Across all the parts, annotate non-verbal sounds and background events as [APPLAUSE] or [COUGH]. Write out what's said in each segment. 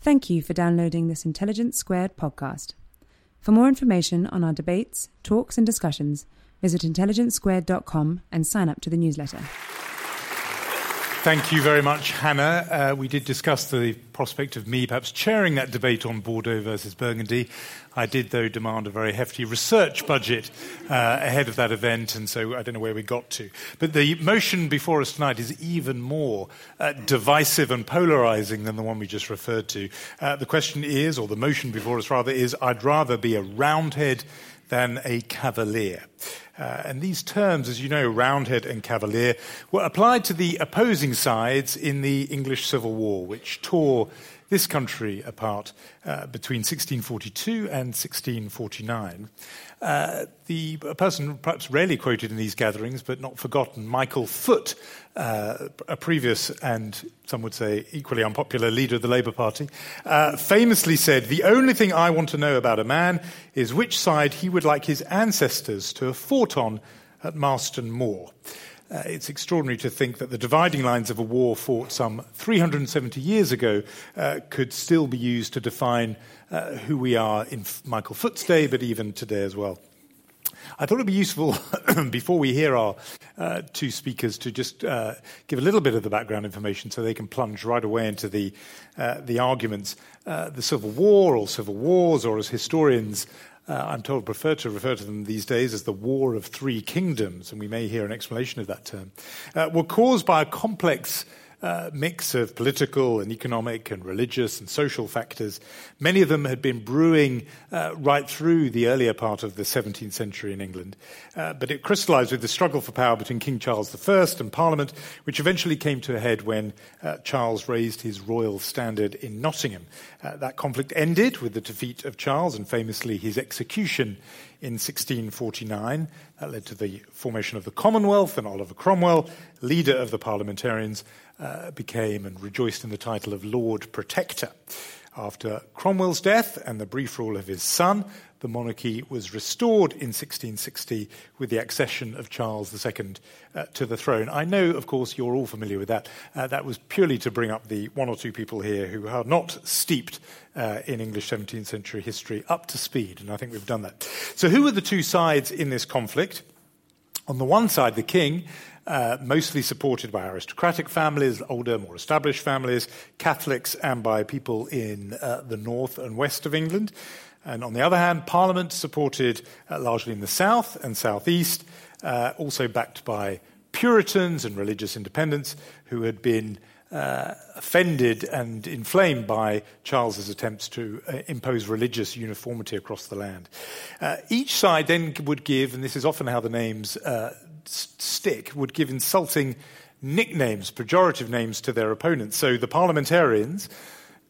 Thank you for downloading this Intelligence Squared podcast. For more information on our debates, talks, and discussions, visit intelligencesquared.com and sign up to the newsletter. Thank you very much, Hannah. Uh, we did discuss the prospect of me perhaps chairing that debate on Bordeaux versus Burgundy. I did, though, demand a very hefty research budget uh, ahead of that event, and so I don't know where we got to. But the motion before us tonight is even more uh, divisive and polarizing than the one we just referred to. Uh, the question is, or the motion before us rather, is I'd rather be a roundhead than a cavalier. Uh, and these terms, as you know, Roundhead and Cavalier, were applied to the opposing sides in the English Civil War, which tore this country apart uh, between 1642 and 1649. Uh, the person perhaps rarely quoted in these gatherings, but not forgotten, Michael Foot, uh, a previous and some would say equally unpopular leader of the Labour Party, uh, famously said, The only thing I want to know about a man is which side he would like his ancestors to have fought on at Marston Moor. Uh, it's extraordinary to think that the dividing lines of a war fought some 370 years ago uh, could still be used to define uh, who we are in Michael Foot's day, but even today as well. I thought it would be useful [COUGHS] before we hear our uh, two speakers to just uh, give a little bit of the background information so they can plunge right away into the, uh, the arguments. Uh, the Civil War or Civil Wars, or as historians uh, I'm told, prefer to refer to them these days as the War of Three Kingdoms, and we may hear an explanation of that term, uh, were caused by a complex uh, mix of political and economic and religious and social factors. Many of them had been brewing uh, right through the earlier part of the 17th century in England. Uh, but it crystallized with the struggle for power between King Charles I and Parliament, which eventually came to a head when uh, Charles raised his royal standard in Nottingham. Uh, that conflict ended with the defeat of Charles and famously his execution in 1649. That led to the formation of the Commonwealth, and Oliver Cromwell, leader of the parliamentarians, uh, became and rejoiced in the title of Lord Protector. After Cromwell's death and the brief rule of his son, the monarchy was restored in 1660 with the accession of Charles II uh, to the throne. I know, of course, you're all familiar with that. Uh, that was purely to bring up the one or two people here who are not steeped uh, in English 17th century history up to speed, and I think we've done that. So, who were the two sides in this conflict? On the one side, the king, uh, mostly supported by aristocratic families, older, more established families, Catholics, and by people in uh, the north and west of England. And on the other hand, Parliament supported uh, largely in the south and southeast, uh, also backed by Puritans and religious independents who had been uh, offended and inflamed by Charles's attempts to uh, impose religious uniformity across the land. Uh, each side then would give, and this is often how the names uh, stick, would give insulting nicknames, pejorative names to their opponents. So the parliamentarians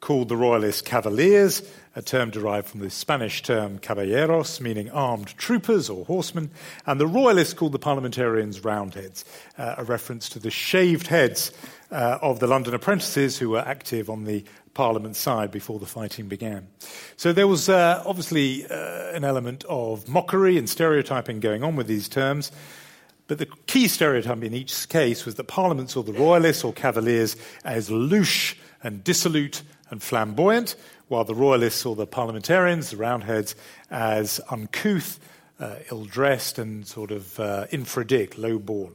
called the royalists cavaliers, a term derived from the Spanish term caballeros, meaning armed troopers or horsemen, and the royalists called the parliamentarians roundheads, uh, a reference to the shaved heads uh, of the London apprentices who were active on the Parliament side before the fighting began. So there was uh, obviously uh, an element of mockery and stereotyping going on with these terms. But the key stereotype in each case was that Parliament saw the royalists or cavaliers as louche and dissolute and flamboyant, while the royalists saw the parliamentarians, the roundheads, as uncouth, ill dressed, and sort of uh, infra dig, low born.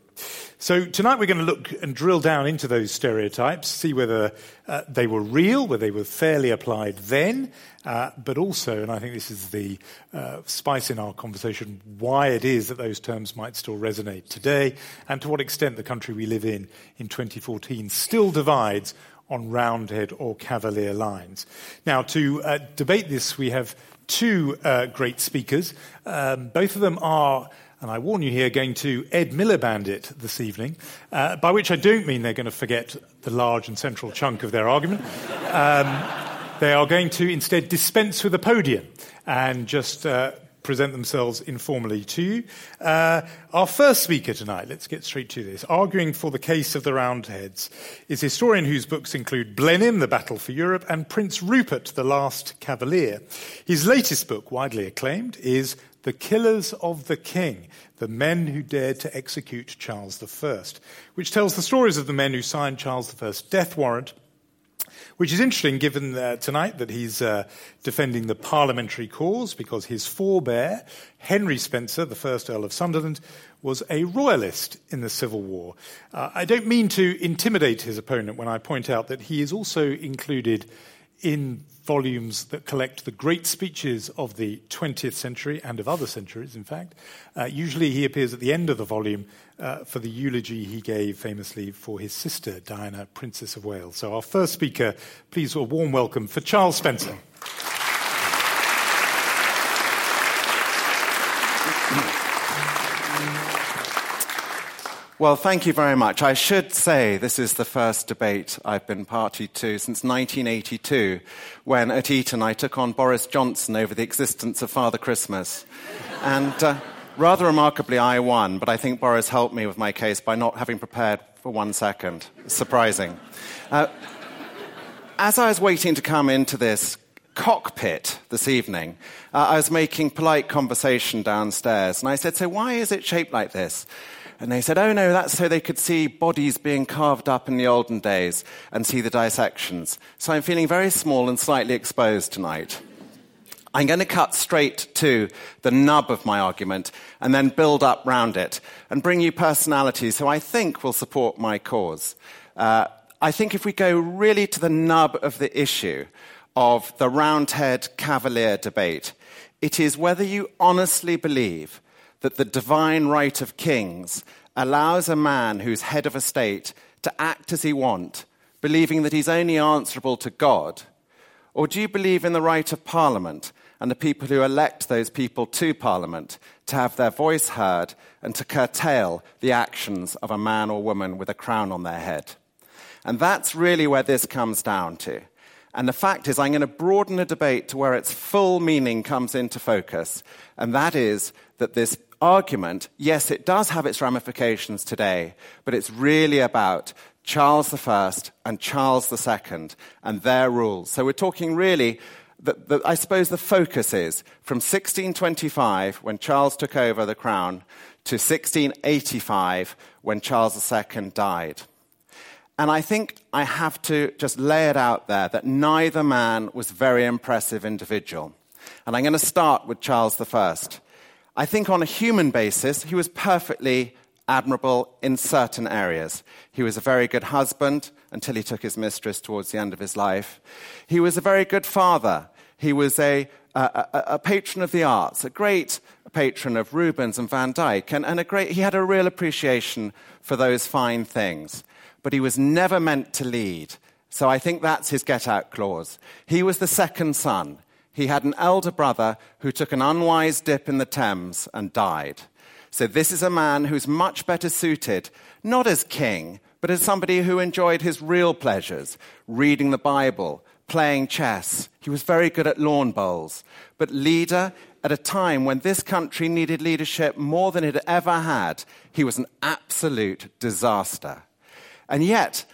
So tonight we're going to look and drill down into those stereotypes, see whether uh, they were real, whether they were fairly applied then, uh, but also, and I think this is the uh, spice in our conversation, why it is that those terms might still resonate today, and to what extent the country we live in in 2014 still divides on roundhead or cavalier lines. Now, to uh, debate this, we have two uh, great speakers. Um, both of them are and I warn you here, going to Ed Miliband it this evening, uh, by which I don't mean they're going to forget the large and central chunk of their argument. Um, They are going to instead dispense with a podium and just uh, present themselves informally to you. Uh, our first speaker tonight, let's get straight to this, arguing for the case of the Roundheads, is a historian whose books include Blenheim, The Battle for Europe, and Prince Rupert, The Last Cavalier. His latest book, widely acclaimed, is The Killers of the King, The Men Who Dared to Execute Charles I, which tells the stories of the men who signed Charles I's death warrant which is interesting given uh, tonight that he's uh, defending the parliamentary cause because his forebear, Henry Spencer, the first Earl of Sunderland, was a royalist in the Civil War. Uh, I don't mean to intimidate his opponent when I point out that he is also included in volumes that collect the great speeches of the 20th century and of other centuries, in fact. Uh, usually he appears at the end of the volume uh, for the eulogy he gave famously for his sister, Diana, Princess of Wales. So, our first speaker, please, a warm welcome for Charles Spencer. Well, thank you very much. I should say this is the first debate I've been party to since 1982, when at Eton I took on Boris Johnson over the existence of Father Christmas. And uh, rather remarkably, I won, but I think Boris helped me with my case by not having prepared for one second. Surprising. Uh, as I was waiting to come into this cockpit this evening, uh, I was making polite conversation downstairs, and I said, So, why is it shaped like this? And they said, oh no, that's so they could see bodies being carved up in the olden days and see the dissections. So I'm feeling very small and slightly exposed tonight. I'm going to cut straight to the nub of my argument and then build up round it and bring you personalities who I think will support my cause. Uh, I think if we go really to the nub of the issue of the Roundhead Cavalier debate, it is whether you honestly believe that the divine right of kings allows a man who's head of a state to act as he wants, believing that he's only answerable to God? Or do you believe in the right of parliament and the people who elect those people to parliament to have their voice heard and to curtail the actions of a man or woman with a crown on their head? And that's really where this comes down to. And the fact is, I'm going to broaden the debate to where its full meaning comes into focus, and that is that this argument, yes, it does have its ramifications today, but it's really about Charles I and Charles II and their rules. So we're talking really, the, the, I suppose the focus is from 1625, when Charles took over the crown, to 1685, when Charles II died. And I think I have to just lay it out there that neither man was very impressive individual. And I'm going to start with Charles I. I think on a human basis, he was perfectly admirable in certain areas. He was a very good husband until he took his mistress towards the end of his life. He was a very good father. He was a, a, a patron of the arts, a great patron of Rubens and Van Dyck, and, and a great, he had a real appreciation for those fine things. But he was never meant to lead. So I think that's his get out clause. He was the second son he had an elder brother who took an unwise dip in the Thames and died. So, this is a man who's much better suited, not as king, but as somebody who enjoyed his real pleasures reading the Bible, playing chess. He was very good at lawn bowls. But leader, at a time when this country needed leadership more than it ever had, he was an absolute disaster. And yet,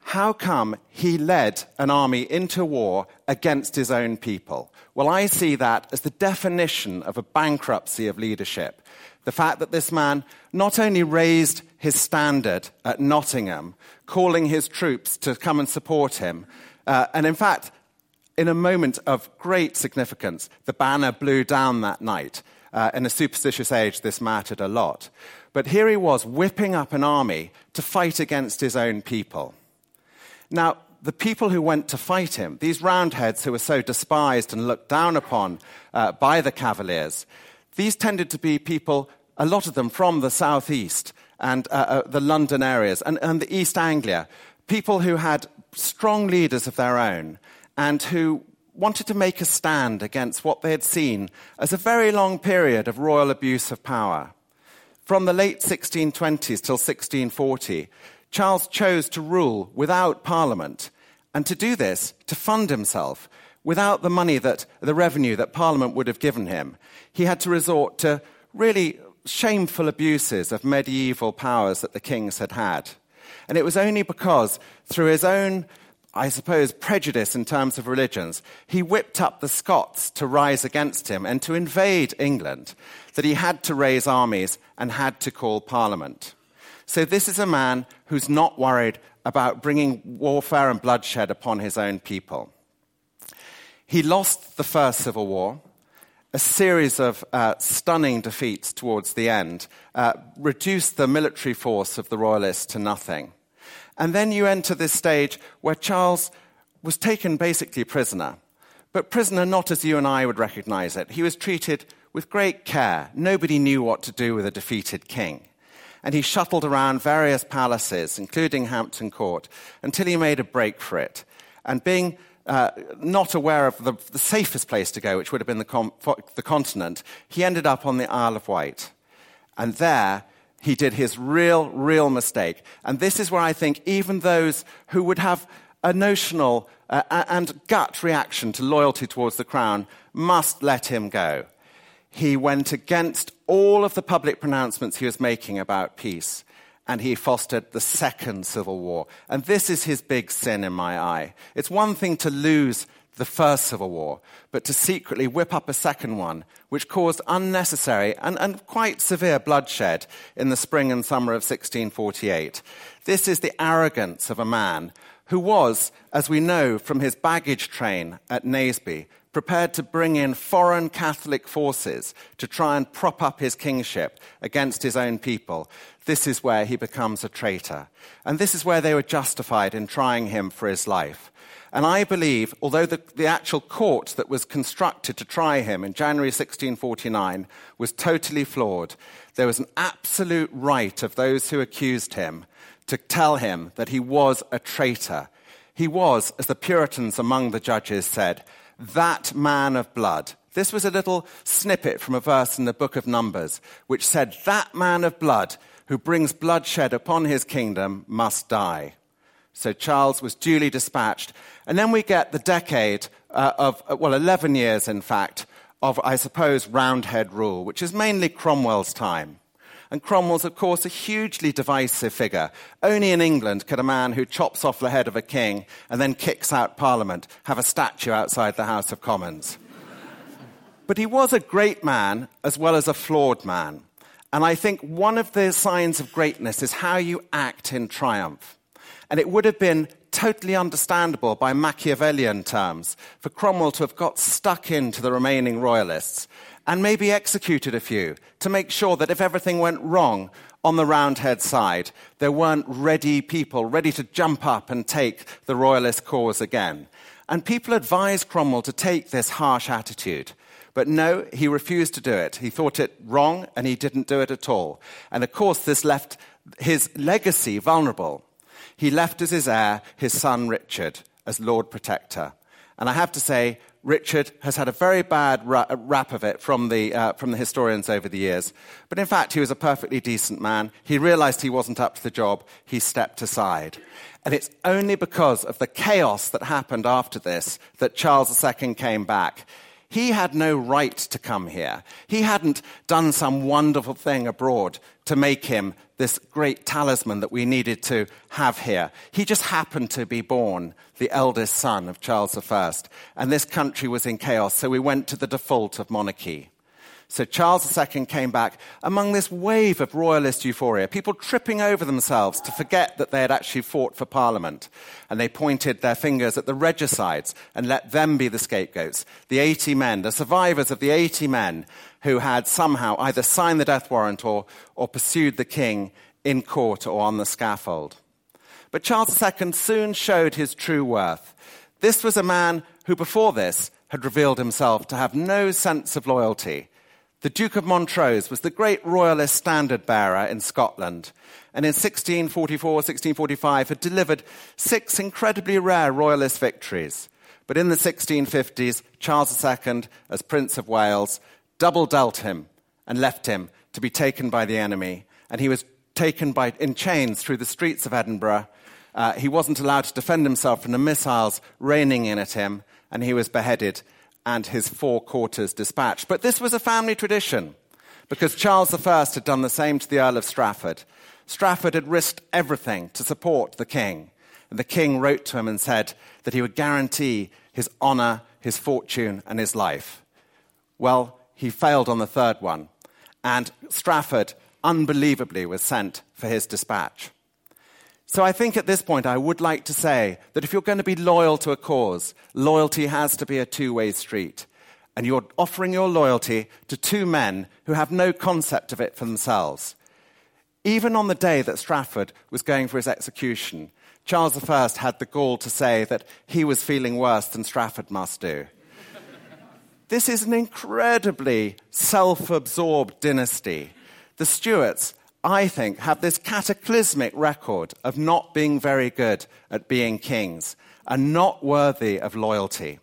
how come he led an army into war against his own people? Well, I see that as the definition of a bankruptcy of leadership. The fact that this man not only raised his standard at Nottingham, calling his troops to come and support him, uh, and in fact, in a moment of great significance, the banner blew down that night. Uh, in a superstitious age, this mattered a lot. But here he was whipping up an army to fight against his own people. Now, the people who went to fight him, these roundheads who were so despised and looked down upon uh, by the Cavaliers, these tended to be people, a lot of them from the southeast and uh, uh, the London areas and, and the East Anglia, people who had strong leaders of their own and who wanted to make a stand against what they had seen as a very long period of royal abuse of power. From the late 1620s till 1640, Charles chose to rule without Parliament, and to do this, to fund himself, without the money that, the revenue that Parliament would have given him, he had to resort to really shameful abuses of medieval powers that the kings had had. And it was only because, through his own, I suppose, prejudice in terms of religions, he whipped up the Scots to rise against him and to invade England, that he had to raise armies and had to call Parliament. So, this is a man who's not worried about bringing warfare and bloodshed upon his own people. He lost the First Civil War. A series of uh, stunning defeats towards the end uh, reduced the military force of the Royalists to nothing. And then you enter this stage where Charles was taken basically prisoner, but prisoner not as you and I would recognize it. He was treated with great care. Nobody knew what to do with a defeated king and he shuttled around various palaces, including Hampton Court, until he made a break for it. And being uh, not aware of the, the, safest place to go, which would have been the, com- the continent, he ended up on the Isle of Wight. And there, he did his real, real mistake. And this is where I think even those who would have a notional uh, and gut reaction to loyalty towards the crown must let him go he went against all of the public pronouncements he was making about peace, and he fostered the second civil war. And this is his big sin in my eye. It's one thing to lose the first civil war, but to secretly whip up a second one, which caused unnecessary and, and quite severe bloodshed in the spring and summer of 1648. This is the arrogance of a man who was, as we know from his baggage train at Naseby, prepared to bring in foreign Catholic forces to try and prop up his kingship against his own people, this is where he becomes a traitor. And this is where they were justified in trying him for his life. And I believe, although the, the, actual court that was constructed to try him in January 1649 was totally flawed, there was an absolute right of those who accused him to tell him that he was a traitor. He was, as the Puritans among the judges said, that man of blood. This was a little snippet from a verse in the book of Numbers, which said, That man of blood who brings bloodshed upon his kingdom must die. So Charles was duly dispatched. And then we get the decade uh, of, uh, well, 11 years, in fact, of, I suppose, Roundhead rule, which is mainly Cromwell's time. And Cromwell's, of course, a hugely divisive figure. Only in England could a man who chops off the head of a king and then kicks out Parliament have a statue outside the House of Commons. [LAUGHS] but he was a great man as well as a flawed man. And I think one of the signs of greatness is how you act in triumph. And it would have been totally understandable by Machiavellian terms for Cromwell to have got stuck into the remaining royalists and maybe executed a few to make sure that if everything went wrong on the Roundhead side, there weren't ready people ready to jump up and take the royalist cause again. And people advised Cromwell to take this harsh attitude. But no, he refused to do it. He thought it wrong and he didn't do it at all. And of course, this left his legacy vulnerable. He left as his heir his son Richard as Lord Protector. And I have to say, Richard has had a very bad rap of it from the, uh, from the historians over the years. But in fact, he was a perfectly decent man. He realized he wasn't up to the job. He stepped aside. And it's only because of the chaos that happened after this that Charles II came back. He had no right to come here. He hadn't done some wonderful thing abroad to make him this great talisman that we needed to have here. He just happened to be born the eldest son of Charles I, and this country was in chaos, so we went to the default of monarchy. So Charles II came back among this wave of royalist euphoria, people tripping over themselves to forget that they had actually fought for Parliament. And they pointed their fingers at the regicides and let them be the scapegoats. The 80 men, the survivors of the 80 men who had somehow either signed the death warrant or, or pursued the king in court or on the scaffold. But Charles II soon showed his true worth. This was a man who before this had revealed himself to have no sense of loyalty the Duke of Montrose was the great royalist standard bearer in Scotland, and in 1644 1645 had delivered six incredibly rare royalist victories. But in the 1650s, Charles II, as Prince of Wales, double dealt him and left him to be taken by the enemy. And he was taken by, in chains through the streets of Edinburgh. Uh, he wasn't allowed to defend himself from the missiles raining in at him and he was beheaded and his four quarters dispatched. But this was a family tradition because Charles I had done the same to the Earl of Strafford. Strafford had risked everything to support the king. And the king wrote to him and said that he would guarantee his honor, his fortune, and his life. Well, he failed on the third one, and Strafford unbelievably was sent for his dispatch. So I think at this point I would like to say that if you're going to be loyal to a cause, loyalty has to be a two way street. And you're offering your loyalty to two men who have no concept of it for themselves. Even on the day that Strafford was going for his execution, Charles I had the gall to say that he was feeling worse than Strafford must do. this is an incredibly self absorbed dynasty. The Stuarts I think, have this cataclysmic record of not being very good at being kings and not worthy of loyalty.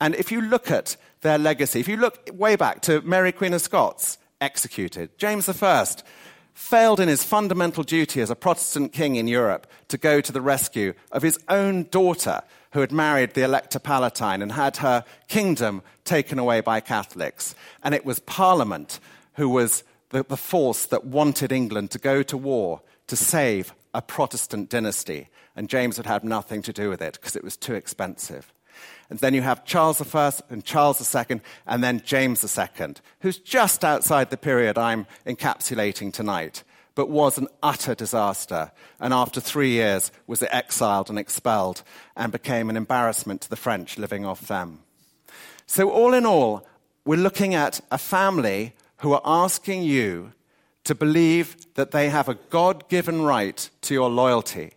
And if you look at their legacy, if you look way back to Mary Queen of Scots, executed, James I failed in his fundamental duty as a Protestant king in Europe to go to the rescue of his own daughter, who had married the Elector Palatine and had her kingdom taken away by Catholics. And it was Parliament who was the, the force that wanted England to go to war to save a Protestant dynasty. And James would have nothing to do with it because it was too expensive. And then you have Charles I and Charles II, and then James II, who's just outside the period I'm encapsulating tonight, but was an utter disaster. And after three years, was exiled and expelled and became an embarrassment to the French living off them. So, all in all, we're looking at a family who are asking you to believe that they have a God given right to your loyalty,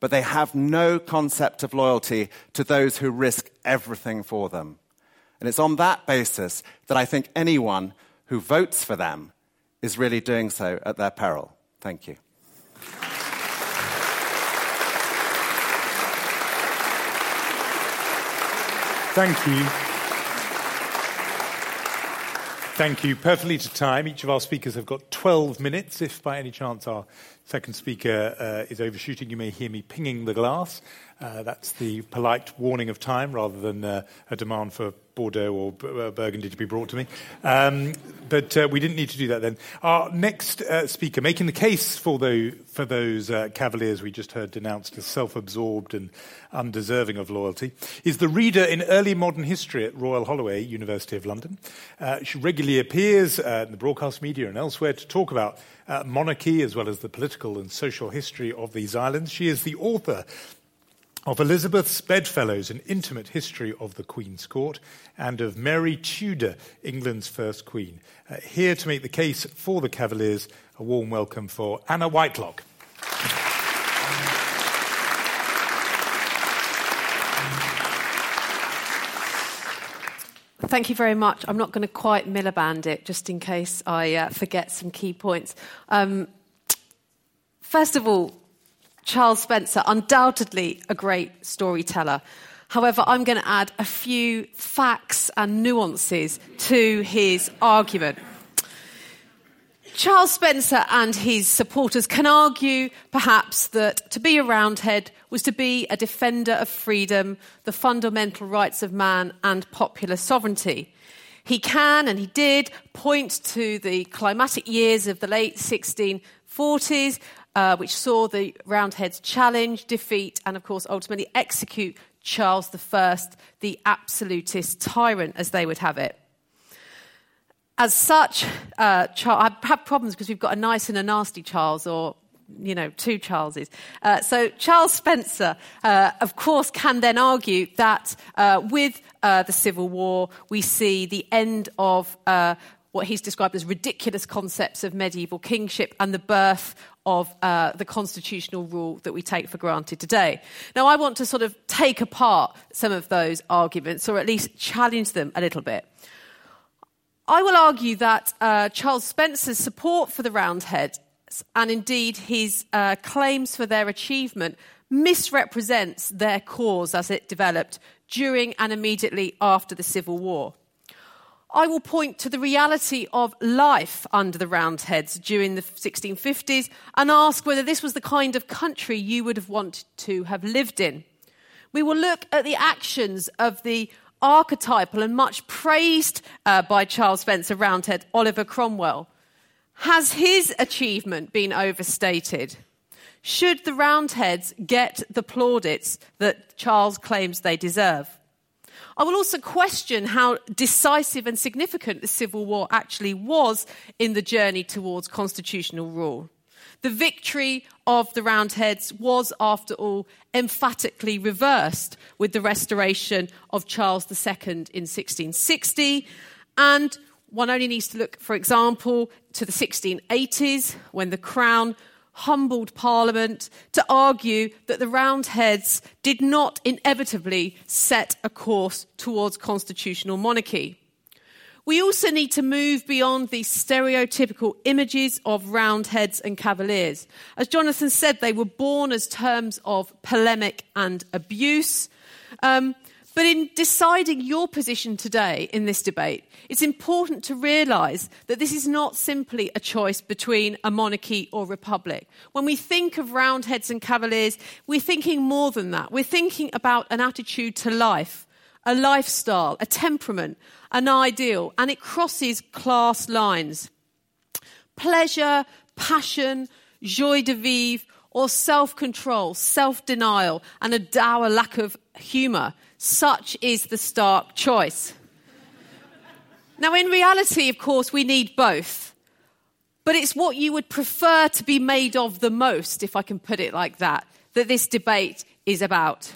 but they have no concept of loyalty to those who risk everything for them. And it's on that basis that I think anyone who votes for them is really doing so at their peril. Thank you. Thank you. Thank you. Perfectly to time. Each of our speakers have got 12 minutes. If by any chance our second speaker uh, is overshooting, you may hear me pinging the glass. Uh, that's the polite warning of time rather than uh, a demand for Bordeaux or uh, Burgundy to be brought to me. Um, but uh, we didn't need to do that then. Our next uh, speaker, making the case for, the, for those cavaliers we just heard denounced as self absorbed and undeserving of loyalty, is the reader in early modern history at Royal Holloway, University of London. She regularly appears in the broadcast media and elsewhere to talk about monarchy as well as the political and social history of these islands. She is the author of Elizabeth's Bedfellows, an intimate history of the Queen's Court, and of Mary Tudor, England's first Queen. Uh, here to make the case for the Cavaliers, a warm welcome for Anna Whitelock. Thank you very much. I'm not going to quite Miliband it, just in case I uh, forget some key points. Um, first of all, Charles Spencer, undoubtedly a great storyteller. However, I'm going to add a few facts and nuances to his argument. Charles Spencer and his supporters can argue, perhaps, that to be a Roundhead was to be a defender of freedom, the fundamental rights of man, and popular sovereignty. He can, and he did, point to the climatic years of the late 1640s uh, which saw the Roundheads challenge, defeat, and of course ultimately execute Charles I, the absolutist tyrant, as they would have it. As such, uh, I have problems because we've got a nice and a nasty Charles, or you know, two Charleses. Uh, so Charles Spencer, uh, of course, can then argue that uh, with uh, the Civil War, we see the end of uh, what he's described as ridiculous concepts of medieval kingship and the birth of uh, the constitutional rule that we take for granted today. Now, I want to sort of take apart some of those arguments, or at least challenge them a little bit. I will argue that uh, Charles Spencer's support for the Roundheads, and indeed his uh, claims for their achievement, misrepresents their cause as it developed during and immediately after the Civil War. I will point to the reality of life under the Roundheads during the 1650s and ask whether this was the kind of country you would have wanted to have lived in. We will look at the actions of the archetypal and much praised uh, by Charles Spencer Roundhead, Oliver Cromwell. Has his achievement been overstated? Should the Roundheads get the plaudits that Charles claims they deserve? I will also question how decisive and significant the Civil War actually was in the journey towards constitutional rule. The victory of the Roundheads was, after all, emphatically reversed with the restoration of Charles II in 1660. And one only needs to look, for example, to the 1680s when the Crown humbled Parliament to argue that the Roundheads did not inevitably set a course towards constitutional monarchy. We also need to move beyond the stereotypical images of roundheads and cavaliers. As Jonathan said, they were born as terms of polemic and abuse. Um, but in deciding your position today in this debate, it's important to realise that this is not simply a choice between a monarchy or republic. When we think of roundheads and cavaliers, we're thinking more than that. We're thinking about an attitude to life, a lifestyle, a temperament, an ideal, and it crosses class lines. Pleasure, passion, joie de vivre, or self control, self denial, and a dour lack of humour. Such is the stark choice. now, in reality, of course, we need both. But it's what you would prefer to be made of the most, if I can put it like that, that this debate is about.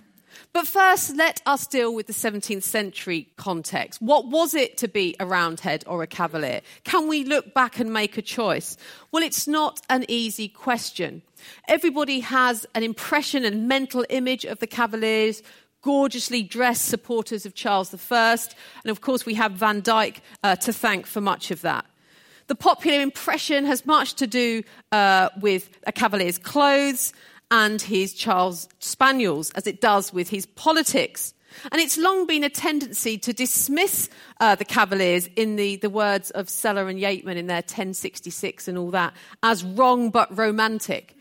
But first, let us deal with the 17th century context. What was it to be a roundhead or a cavalier? Can we look back and make a choice? Well, it's not an easy question. Everybody has an impression and mental image of the cavaliers, gorgeously dressed supporters of Charles I. And of course, we have Van Dyck uh, to thank for much of that. The popular impression has much to do uh, with a cavalier's clothes and his Charles Spaniels, as it does with his politics. And it's long been a tendency to dismiss uh, the Cavaliers, in the, the words of Sellar and Yeatman in their 1066 and all that, as wrong but romantic,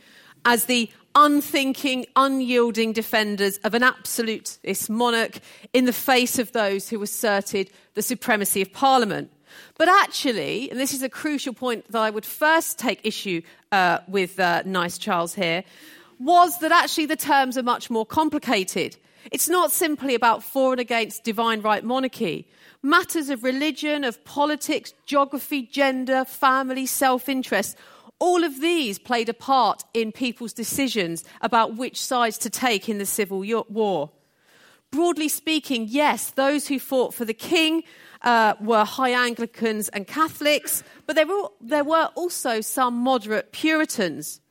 as the unthinking, unyielding defenders of an absolutist monarch in the face of those who asserted the supremacy of Parliament. But actually, and this is a crucial point that I would first take issue uh, with uh, Nice Charles here, was that actually the terms are much more complicated. It's not simply about for and against divine right monarchy. Matters of religion, of politics, geography, gender, family, self interest, all of these played a part in people's decisions about which sides to take in the Civil War. Broadly speaking, yes, those who fought for the king uh, were high Anglicans and Catholics, but there were, there were also some moderate Puritans.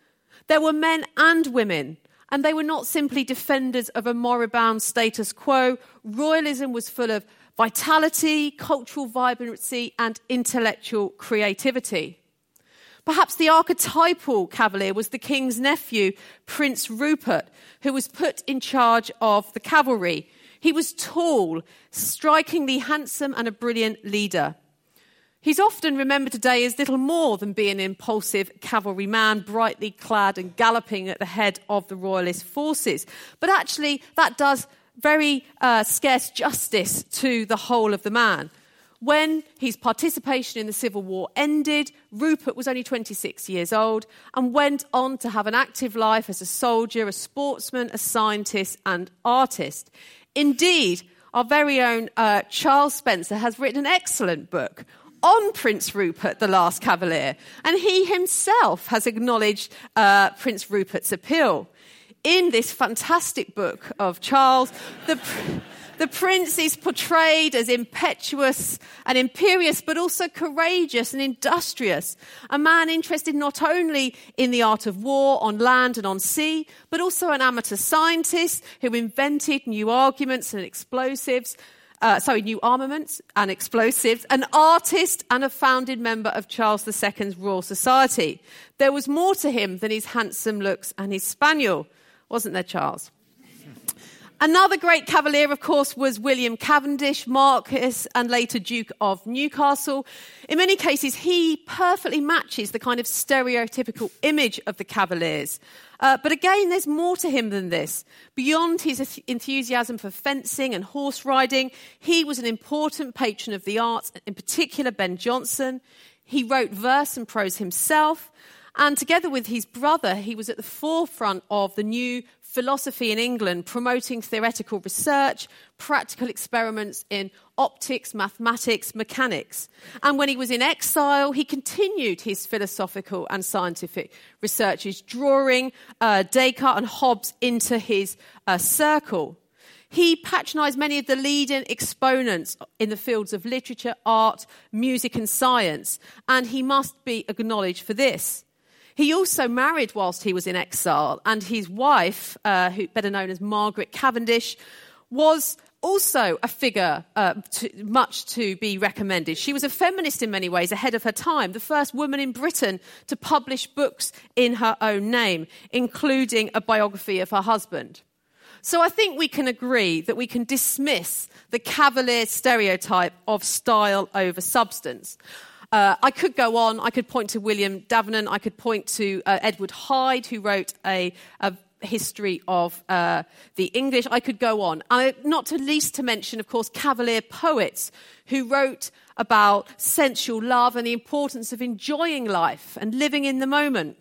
There were men and women, and they were not simply defenders of a moribund status quo. Royalism was full of vitality, cultural vibrancy, and intellectual creativity. Perhaps the archetypal cavalier was the king's nephew, Prince Rupert, who was put in charge of the cavalry. He was tall, strikingly handsome, and a brilliant leader. He's often remembered today as little more than being an impulsive cavalryman, brightly clad and galloping at the head of the royalist forces. But actually, that does very uh, scarce justice to the whole of the man. When his participation in the Civil War ended, Rupert was only 26 years old and went on to have an active life as a soldier, a sportsman, a scientist, and artist. Indeed, our very own uh, Charles Spencer has written an excellent book on Prince Rupert, the last Cavalier, and he himself has acknowledged uh, Prince Rupert's appeal. In this fantastic book of Charles, the, the prince is portrayed as impetuous and imperious, but also courageous and industrious. A man interested not only in the art of war on land and on sea, but also an amateur scientist who invented new arguments and explosives uh, sorry, new armaments and explosives, an artist and a founded member of Charles II's Royal Society. There was more to him than his handsome looks and his spaniel, wasn't there, Charles? Another great cavalier, of course, was William Cavendish, Marquess, and later Duke of Newcastle. In many cases, he perfectly matches the kind of stereotypical image of the cavaliers. Uh, but again, there's more to him than this. Beyond his enthusiasm for fencing and horse riding, he was an important patron of the arts, in particular Ben Jonson. He wrote verse and prose himself. And together with his brother, he was at the forefront of the new philosophy in England, promoting theoretical research, practical experiments in optics, mathematics, mechanics. And when he was in exile, he continued his philosophical and scientific researches, drawing uh, Descartes and Hobbes into his uh, circle. He patronized many of the leading exponents in the fields of literature, art, music, and science, and he must be acknowledged for this. He also married whilst he was in exile, and his wife, uh, who, better known as Margaret Cavendish, was also a figure uh, to, much to be recommended. She was a feminist in many ways, ahead of her time, the first woman in Britain to publish books in her own name, including a biography of her husband. So I think we can agree that we can dismiss the cavalier stereotype of style over substance. Uh, I could go on. I could point to William Davenant. I could point to uh, Edward Hyde, who wrote a, a history of uh, the English. I could go on. I, not to least to mention, of course, Cavalier poets who wrote about sensual love and the importance of enjoying life and living in the moment.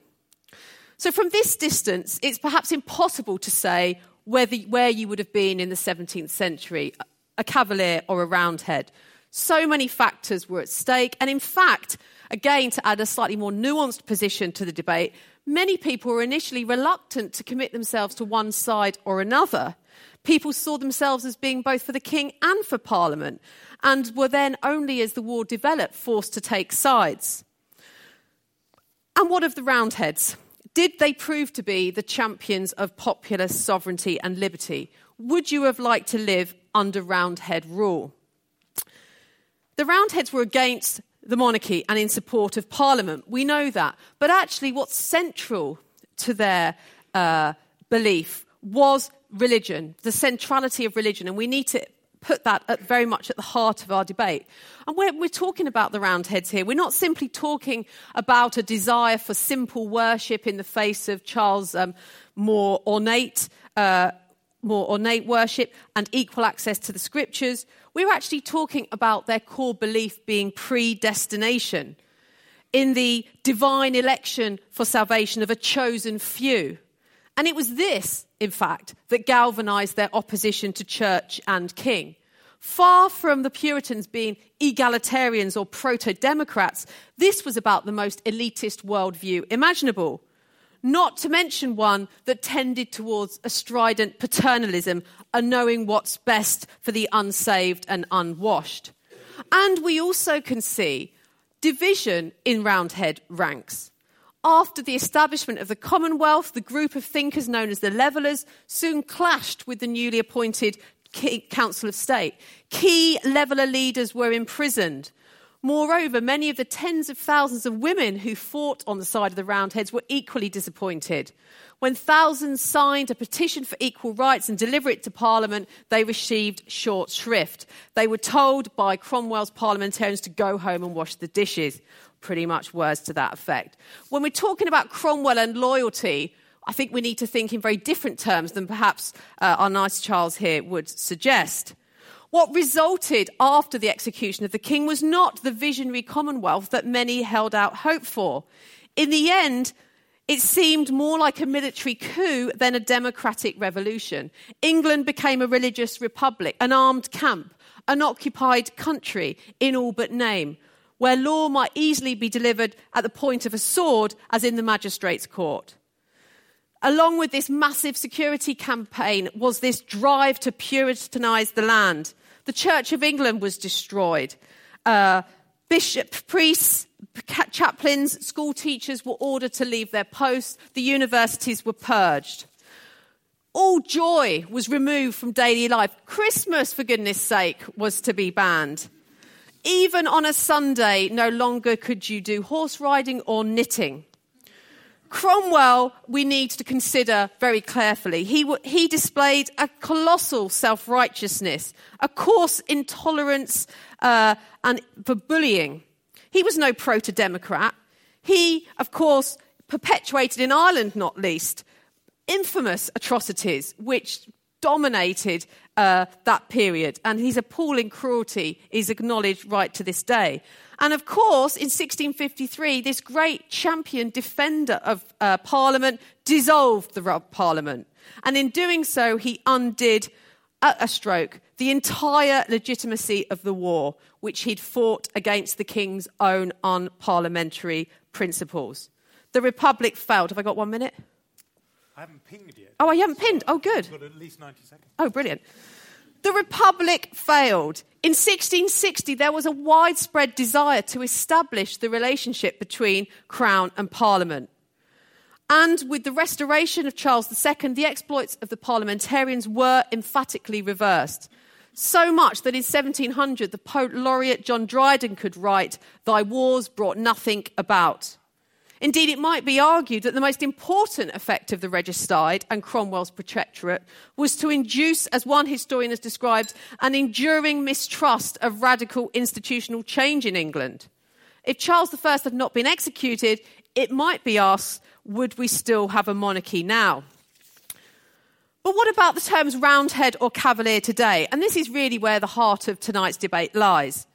So, from this distance, it's perhaps impossible to say whether, where you would have been in the 17th century, a Cavalier or a Roundhead. So many factors were at stake. And in fact, again, to add a slightly more nuanced position to the debate, many people were initially reluctant to commit themselves to one side or another. People saw themselves as being both for the king and for parliament, and were then only as the war developed forced to take sides. And what of the Roundheads? Did they prove to be the champions of popular sovereignty and liberty? Would you have liked to live under Roundhead rule? The Roundheads were against the monarchy and in support of Parliament. We know that. But actually, what's central to their uh, belief was religion, the centrality of religion. And we need to put that at, very much at the heart of our debate. And we're, we're talking about the Roundheads here. We're not simply talking about a desire for simple worship in the face of Charles' um, more ornate. Uh, more ornate worship and equal access to the scriptures. We're actually talking about their core belief being predestination in the divine election for salvation of a chosen few. And it was this, in fact, that galvanized their opposition to church and king. Far from the Puritans being egalitarians or proto democrats, this was about the most elitist worldview imaginable not to mention one that tended towards a strident paternalism, a knowing what's best for the unsaved and unwashed. And we also can see division in Roundhead ranks. After the establishment of the Commonwealth, the group of thinkers known as the Levellers soon clashed with the newly appointed Council of State. Key Leveller leaders were imprisoned. Moreover, many of the tens of thousands of women who fought on the side of the Roundheads were equally disappointed. When thousands signed a petition for equal rights and delivered it to Parliament, they received short shrift. They were told by Cromwell's parliamentarians to go home and wash the dishes. Pretty much words to that effect. When we're talking about Cromwell and loyalty, I think we need to think in very different terms than perhaps uh, our nice Charles here would suggest. What resulted after the execution of the king was not the visionary commonwealth that many held out hope for. In the end, it seemed more like a military coup than a democratic revolution. England became a religious republic, an armed camp, an occupied country in all but name, where law might easily be delivered at the point of a sword, as in the magistrate's court. Along with this massive security campaign was this drive to puritanize the land. The Church of England was destroyed. Uh, bishop, priests, chaplains, school teachers were ordered to leave their posts. The universities were purged. All joy was removed from daily life. Christmas, for goodness sake, was to be banned. Even on a Sunday, no longer could you do horse riding or knitting. Cromwell, we need to consider very carefully. He, he displayed a colossal self righteousness, a coarse intolerance uh, and for bullying. He was no proto Democrat. He, of course, perpetuated in Ireland, not least, infamous atrocities which dominated uh, that period. And his appalling cruelty is acknowledged right to this day. And of course, in 1653, this great champion defender of uh, Parliament dissolved the Parliament. And in doing so, he undid at a stroke the entire legitimacy of the war, which he'd fought against the king's own unparliamentary principles. The Republic failed. Have I got one minute? I haven't pinged yet. Oh, I haven't pinned. Oh, good. I've got at least 90 seconds. Oh, brilliant. The Republic failed. In 1660, there was a widespread desire to establish the relationship between Crown and Parliament. And with the restoration of Charles II, the exploits of the parliamentarians were emphatically reversed. So much that in 1700, the poet laureate John Dryden could write, Thy wars brought nothing about. Indeed, it might be argued that the most important effect of the regicide and Cromwell's protectorate was to induce, as one historian has described, an enduring mistrust of radical institutional change in England. If Charles I had not been executed, it might be asked would we still have a monarchy now? But what about the terms Roundhead or Cavalier today? And this is really where the heart of tonight's debate lies.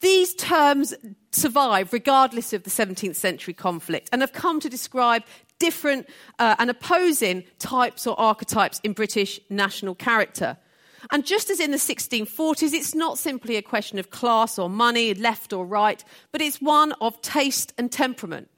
These terms survive regardless of the 17th century conflict and have come to describe different uh, and opposing types or archetypes in British national character. And just as in the 1640s, it's not simply a question of class or money, left or right, but it's one of taste and temperament.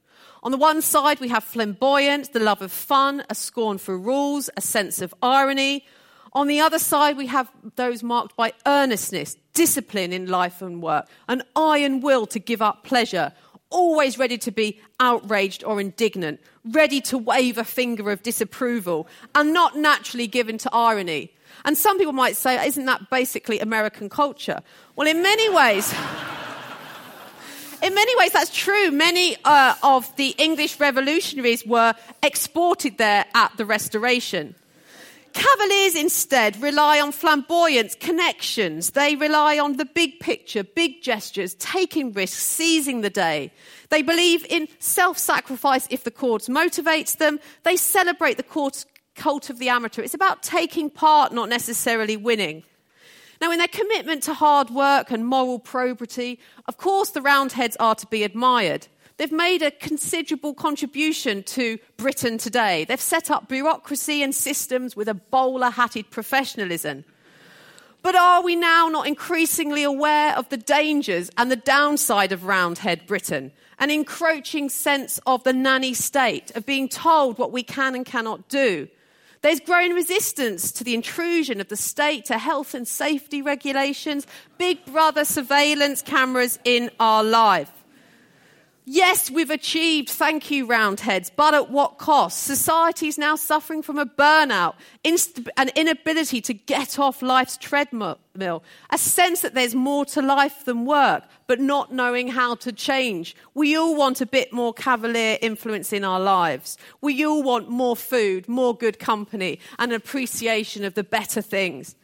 On the one side, we have flamboyance, the love of fun, a scorn for rules, a sense of irony. On the other side, we have those marked by earnestness, discipline in life and work, an iron will to give up pleasure, always ready to be outraged or indignant, ready to wave a finger of disapproval, and not naturally given to irony. And some people might say, isn't that basically American culture? Well, in many ways, [LAUGHS] in many ways, that's true. Many uh, of the English revolutionaries were exported there at the Restoration. Cavaliers instead rely on flamboyance, connections. They rely on the big picture, big gestures, taking risks, seizing the day. They believe in self sacrifice if the cause motivates them. They celebrate the cult of the amateur. It's about taking part, not necessarily winning. Now, in their commitment to hard work and moral probity, of course, the Roundheads are to be admired. They've made a considerable contribution to Britain today. They've set up bureaucracy and systems with a bowler hatted professionalism. But are we now not increasingly aware of the dangers and the downside of Roundhead Britain? An encroaching sense of the nanny state, of being told what we can and cannot do. There's growing resistance to the intrusion of the state to health and safety regulations, big brother surveillance cameras in our life. Yes, we've achieved, thank you, Roundheads, but at what cost? Society is now suffering from a burnout, inst- an inability to get off life's treadmill, a sense that there's more to life than work, but not knowing how to change. We all want a bit more cavalier influence in our lives. We all want more food, more good company, and an appreciation of the better things.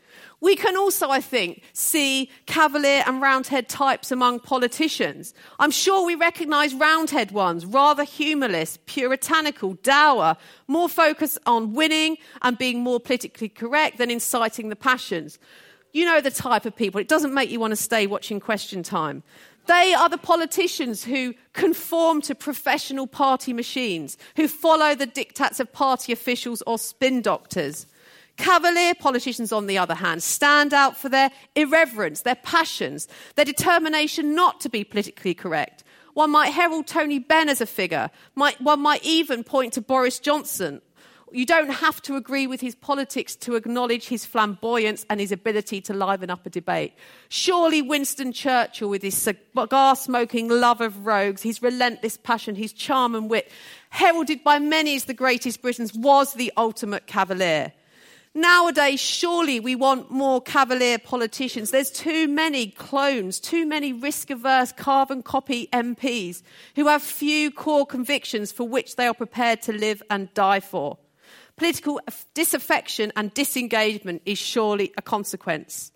We can also, I think, see cavalier and roundhead types among politicians. I'm sure we recognise roundhead ones, rather humorless, puritanical, dour, more focused on winning and being more politically correct than inciting the passions. You know the type of people. It doesn't make you want to stay watching question time. They are the politicians who conform to professional party machines, who follow the diktats of party officials or spin doctors. Cavalier politicians, on the other hand, stand out for their irreverence, their passions, their determination not to be politically correct. One might herald Tony Benn as a figure. Might, one might even point to Boris Johnson. You don't have to agree with his politics to acknowledge his flamboyance and his ability to liven up a debate. Surely Winston Churchill, with his cigar smoking love of rogues, his relentless passion, his charm and wit, heralded by many as the greatest Britons, was the ultimate cavalier. Nowadays, surely we want more cavalier politicians. There's too many clones, too many risk averse carbon copy MPs who have few core convictions for which they are prepared to live and die for. Political disaffection and disengagement is surely a consequence.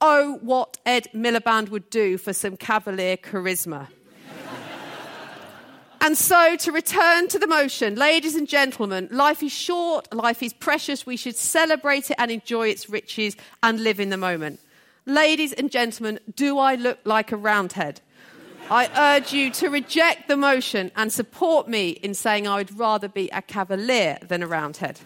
Oh, what Ed Miliband would do for some cavalier charisma. And so, to return to the motion, ladies and gentlemen, life is short, life is precious. We should celebrate it and enjoy its riches and live in the moment. Ladies and gentlemen, do I look like a roundhead? I urge you to reject the motion and support me in saying I would rather be a cavalier than a roundhead.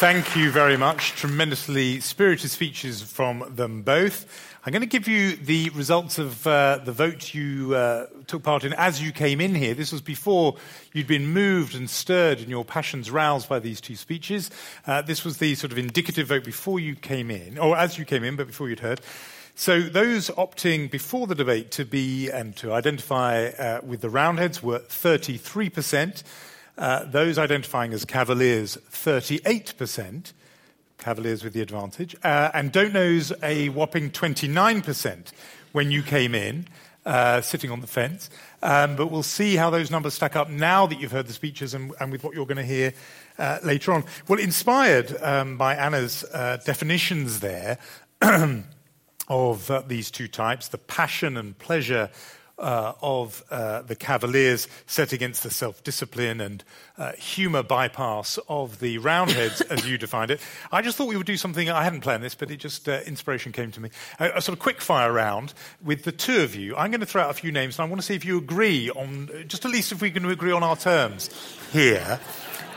Thank you very much. Tremendously spirited speeches from them both. I'm going to give you the results of uh, the vote you uh, took part in as you came in here. This was before you'd been moved and stirred and your passions roused by these two speeches. Uh, this was the sort of indicative vote before you came in, or as you came in, but before you'd heard. So those opting before the debate to be and to identify uh, with the Roundheads were 33 percent. Uh, those identifying as Cavaliers, 38%, Cavaliers with the advantage, uh, and Don't Knows a whopping 29% when you came in, uh, sitting on the fence. Um, but we'll see how those numbers stack up now that you've heard the speeches and, and with what you're going to hear uh, later on. Well, inspired um, by Anna's uh, definitions there [CLEARS THROAT] of these two types, the passion and pleasure uh, of uh, the Cavaliers set against the self discipline and uh, humour bypass of the Roundheads, [LAUGHS] as you defined it. I just thought we would do something, I hadn't planned this, but it just, uh, inspiration came to me. A, a, sort of quick fire round with the two of you. I'm going to throw out a few names and I want to see if you agree on, just at least if we can agree on our terms here.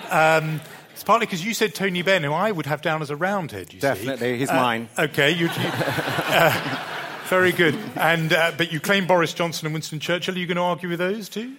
Um, it's partly because you said Tony Benn, who I would have down as a roundhead. Definitely, see. he's uh, mine. Okay, you. you [LAUGHS] uh, very good. And, uh, but you claim Boris Johnson and Winston Churchill. Are you going to argue with those too?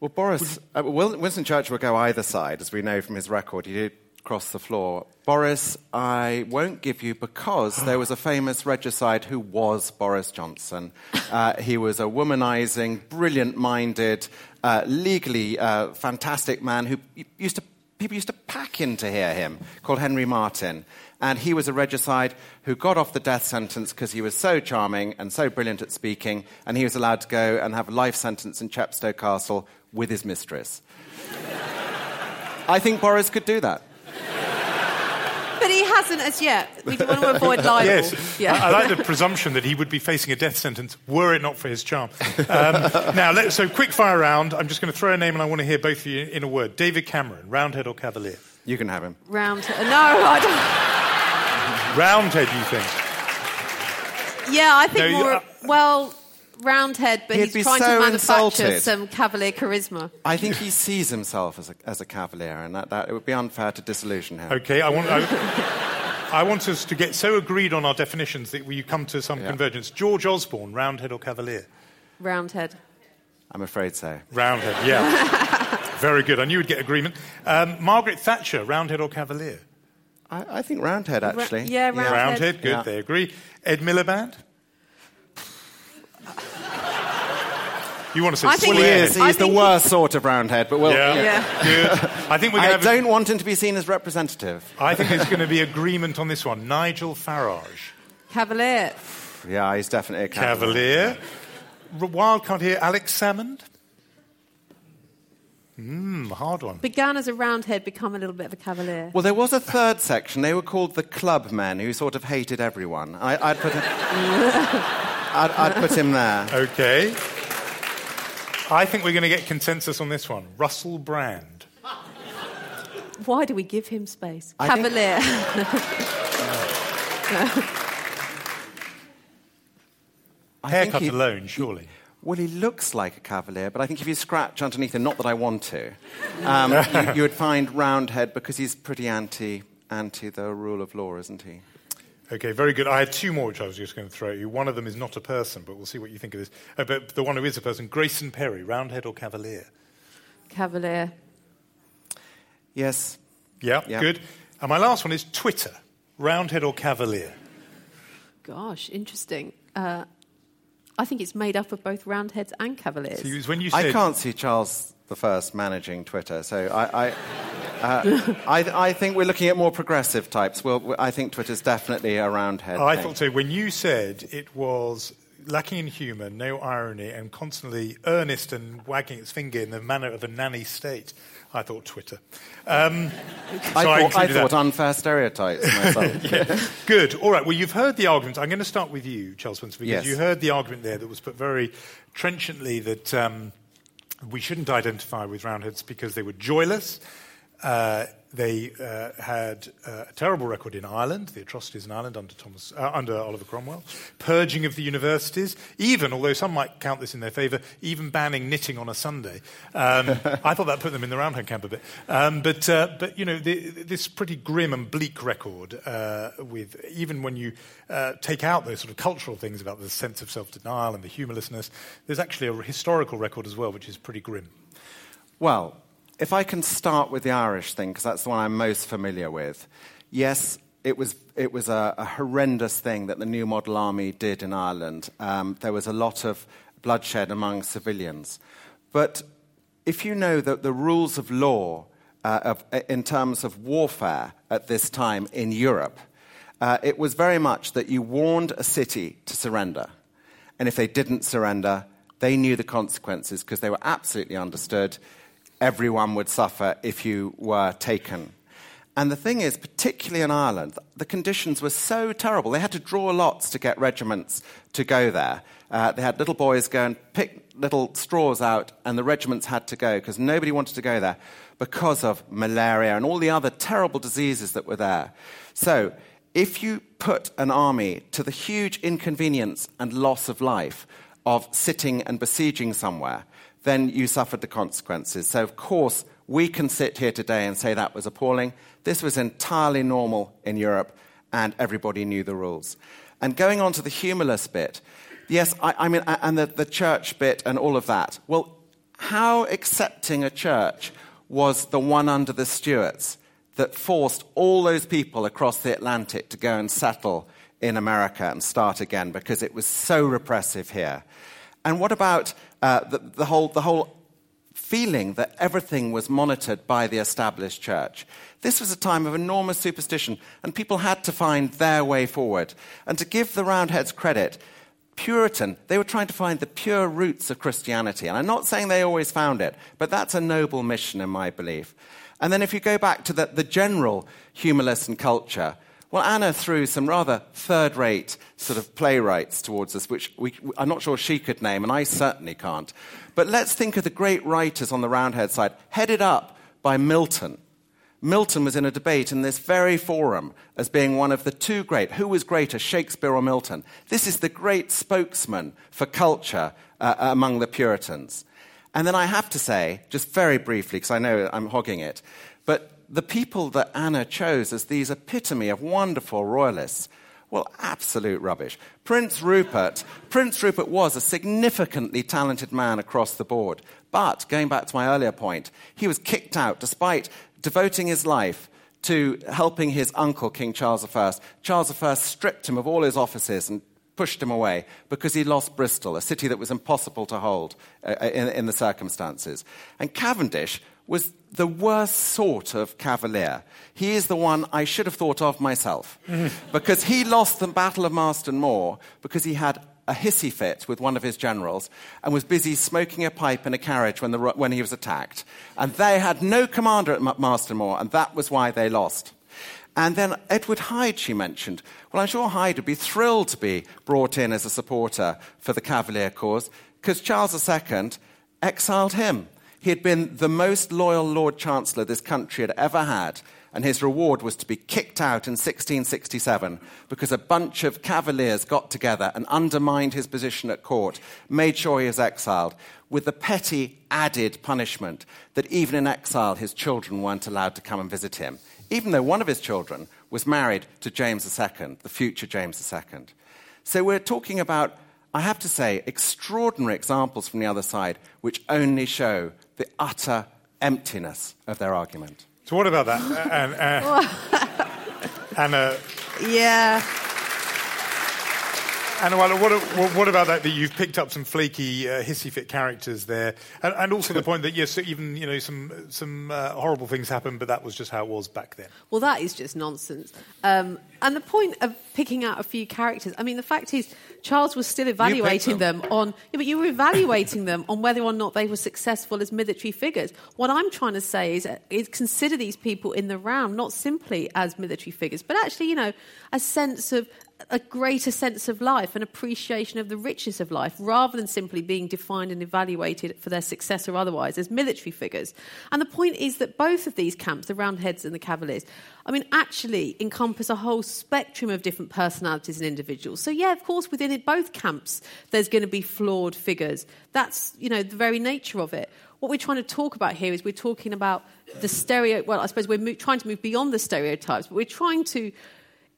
Well, Boris, uh, Winston Churchill will go either side, as we know from his record. He did cross the floor. Boris, I won't give you because there was a famous regicide who was Boris Johnson. Uh, he was a womanizing, brilliant minded, uh, legally uh, fantastic man who used to, people used to pack in to hear him, called Henry Marten. and he was a regicide who got off the death sentence because he was so charming and so brilliant at speaking, and he was allowed to go and have a life sentence in Chepstow Castle with his mistress. [LAUGHS] I think Boris could do that. But he hasn't as yet. We do want to avoid [LAUGHS] libel. Yes. Yeah. I, I, like the presumption that he would be facing a death sentence were it not for his charm. Um, [LAUGHS] now, let, so quick fire round. I'm just going to throw a name and I want to hear both of you in a word. David Cameron, Roundhead or Cavalier? You can have him. Roundhead. No, I don't. Roundhead, you think? Yeah, I think no, more. Uh, well, Roundhead, but he's trying so to manufacture insulted. some cavalier charisma. I think he sees himself as a, as a cavalier, and that, that, it would be unfair to disillusion him. Okay, I want. I, I want us to get so agreed on our definitions that we come to some yeah. convergence. George Osborne, Roundhead or Cavalier? Roundhead. I'm afraid so. Roundhead, yeah. [LAUGHS] Very good. I knew we'd get agreement. Um, Margaret Thatcher, Roundhead or Cavalier? I, I think Roundhead, actually. Ra- yeah, Roundhead. Roundhead, good, yeah. they agree. Ed Miliband? You want to say I think well, he is. He's the worst sort of roundhead, but well, yeah, yeah. good. I think we're. I don't want him to be seen as representative. I think there's going to be agreement on this one. Nigel Farage, Cavalier. Yeah, he's definitely a cavalier. Cavalier. Wildcard here, Alex Salmond. Hmm, hard one. Began as a roundhead, become a little bit of a cavalier. Well, there was a third section. They were called the club men, who sort of hated everyone. I, would put him, [LAUGHS] I'd, I'd put him there. Okay. I think we're going to get consensus on this one. Russell Brand. Why do we give him space? Cavalier. [LAUGHS] [LAUGHS] I Cavalier. Haircut alone, surely. Well, he looks like a cavalier, but I think if you scratch underneath him, not that I want to, um, [LAUGHS] you, you, would find Roundhead because he's pretty anti anti the rule of law, isn't he? Okay, very good. I had two more which I was just going to throw at you. One of them is not a person, but we'll see what you think of this. Uh, but the one who is a person, Grayson Perry, Roundhead or Cavalier? Cavalier. Yes. Yeah, yeah. good. And my last one is Twitter, Roundhead or Cavalier? Gosh, interesting. Uh, I think it's made up of both Roundheads and Cavaliers. See, it was when you said, I can't see Charles the First managing Twitter, so I, I, uh, I, I think we're looking at more progressive types. Well, I think Twitter's definitely a roundhead. Oh, I thought so. When you said it was lacking in humour, no irony, and constantly earnest and wagging its finger in the manner of a nanny state, I thought Twitter. Um, I thought, I thought unfair stereotypes myself. [LAUGHS] Good. All right. Well, you've heard the argument. I'm going to start with you, Charles Spencer, because Yes. you heard the argument there that was put very trenchantly that um, we shouldn't identify with Roundheads because they were joyless. Uh, they uh, had uh, a terrible record in Ireland, the atrocities in Ireland under, Thomas, uh, under Oliver Cromwell, purging of the universities, even, although some might count this in their favour, even banning knitting on a Sunday. Um, [LAUGHS] I thought that put them in the Roundhead camp a bit. Um, but, uh, but, you know, the, this pretty grim and bleak record, uh, with even when you uh, take out those sort of cultural things about the sense of self-denial and the humourlessness, there's actually a historical record as well, which is pretty grim. Well, if I can start with the Irish thing, because that's the one I'm most familiar with. Yes, it was, it was a, a horrendous thing that the New Model Army did in Ireland. Um, there was a lot of bloodshed among civilians. But if you know that the rules of law uh, of, in terms of warfare at this time in Europe, uh, it was very much that you warned a city to surrender. And if they didn't surrender, they knew the consequences because they were absolutely understood. Everyone would suffer if you were taken. And the thing is, particularly in Ireland, the conditions were so terrible. They had to draw lots to get regiments to go there. Uh, they had little boys go and pick little straws out, and the regiments had to go because nobody wanted to go there because of malaria and all the other terrible diseases that were there. So, if you put an army to the huge inconvenience and loss of life of sitting and besieging somewhere, then you suffered the consequences. So, of course, we can sit here today and say that was appalling. This was entirely normal in Europe, and everybody knew the rules. And going on to the humorless bit, yes, I, I mean, and the, the church bit and all of that. Well, how accepting a church was the one under the Stuarts that forced all those people across the Atlantic to go and settle in America and start again because it was so repressive here. And what about uh, the, the, whole, the whole feeling that everything was monitored by the established church? This was a time of enormous superstition, and people had to find their way forward. And to give the Roundheads credit, Puritan, they were trying to find the pure roots of Christianity. And I'm not saying they always found it, but that's a noble mission in my belief. And then if you go back to the, the general humorless and culture, well, Anna threw some rather third rate sort of playwrights towards us, which we, I'm not sure she could name, and I certainly can't. But let's think of the great writers on the Roundhead side, headed up by Milton. Milton was in a debate in this very forum as being one of the two great. Who was greater, Shakespeare or Milton? This is the great spokesman for culture uh, among the Puritans. And then I have to say, just very briefly, because I know I'm hogging it, but the people that Anna chose as these epitome of wonderful royalists, well, absolute rubbish. Prince Rupert, Prince Rupert was a significantly talented man across the board. But going back to my earlier point, he was kicked out despite devoting his life to helping his uncle, King Charles I. Charles I stripped him of all his offices and pushed him away because he lost Bristol, a city that was impossible to hold uh, in, in the circumstances. And Cavendish was the worst sort of cavalier. He is the one I should have thought of myself [LAUGHS] because he lost the Battle of Marston Moor because he had a hissy fit with one of his generals and was busy smoking a pipe in a carriage when, the, when he was attacked. And they had no commander at Marston Moor, and that was why they lost. And then Edward Hyde, she mentioned. Well, I'm sure Hyde would be thrilled to be brought in as a supporter for the Cavalier cause because Charles II exiled him. He had been the most loyal Lord Chancellor this country had ever had, and his reward was to be kicked out in 1667 because a bunch of cavaliers got together and undermined his position at court, made sure he was exiled, with the petty added punishment that even in exile his children weren't allowed to come and visit him, even though one of his children was married to James II, the future James II. So we're talking about, I have to say, extraordinary examples from the other side which only show the utter emptiness of their argument. So, what about that? [LAUGHS] and, uh, Anna, Yeah. And what, what, what, about that? That you've picked up some flaky, uh, hissy fit characters there, and, and, also the point that yes, even you know some some uh, horrible things happened, but that was just how it was back then. Well, that is just nonsense. Um, and the point of picking out a few characters, I mean, the fact is, Charles was still evaluating them. them. on. Yeah, but you were evaluating them on whether or not they were successful as military figures. What I'm trying to say is, is consider these people in the round not simply as military figures, but actually, you know, a sense of a greater sense of life, an appreciation of the riches of life, rather than simply being defined and evaluated for their success or otherwise as military figures. And the point is that both of these camps, the Roundheads and the Cavaliers, I mean, actually encompass a whole spectrum of different personalities and individuals. So, yeah, of course, within it, both camps, there's going to be flawed figures. That's, you know, the very nature of it. What we're trying to talk about here is we're talking about the stereo. Well, I suppose we're mo- trying to move beyond the stereotypes, but we're trying to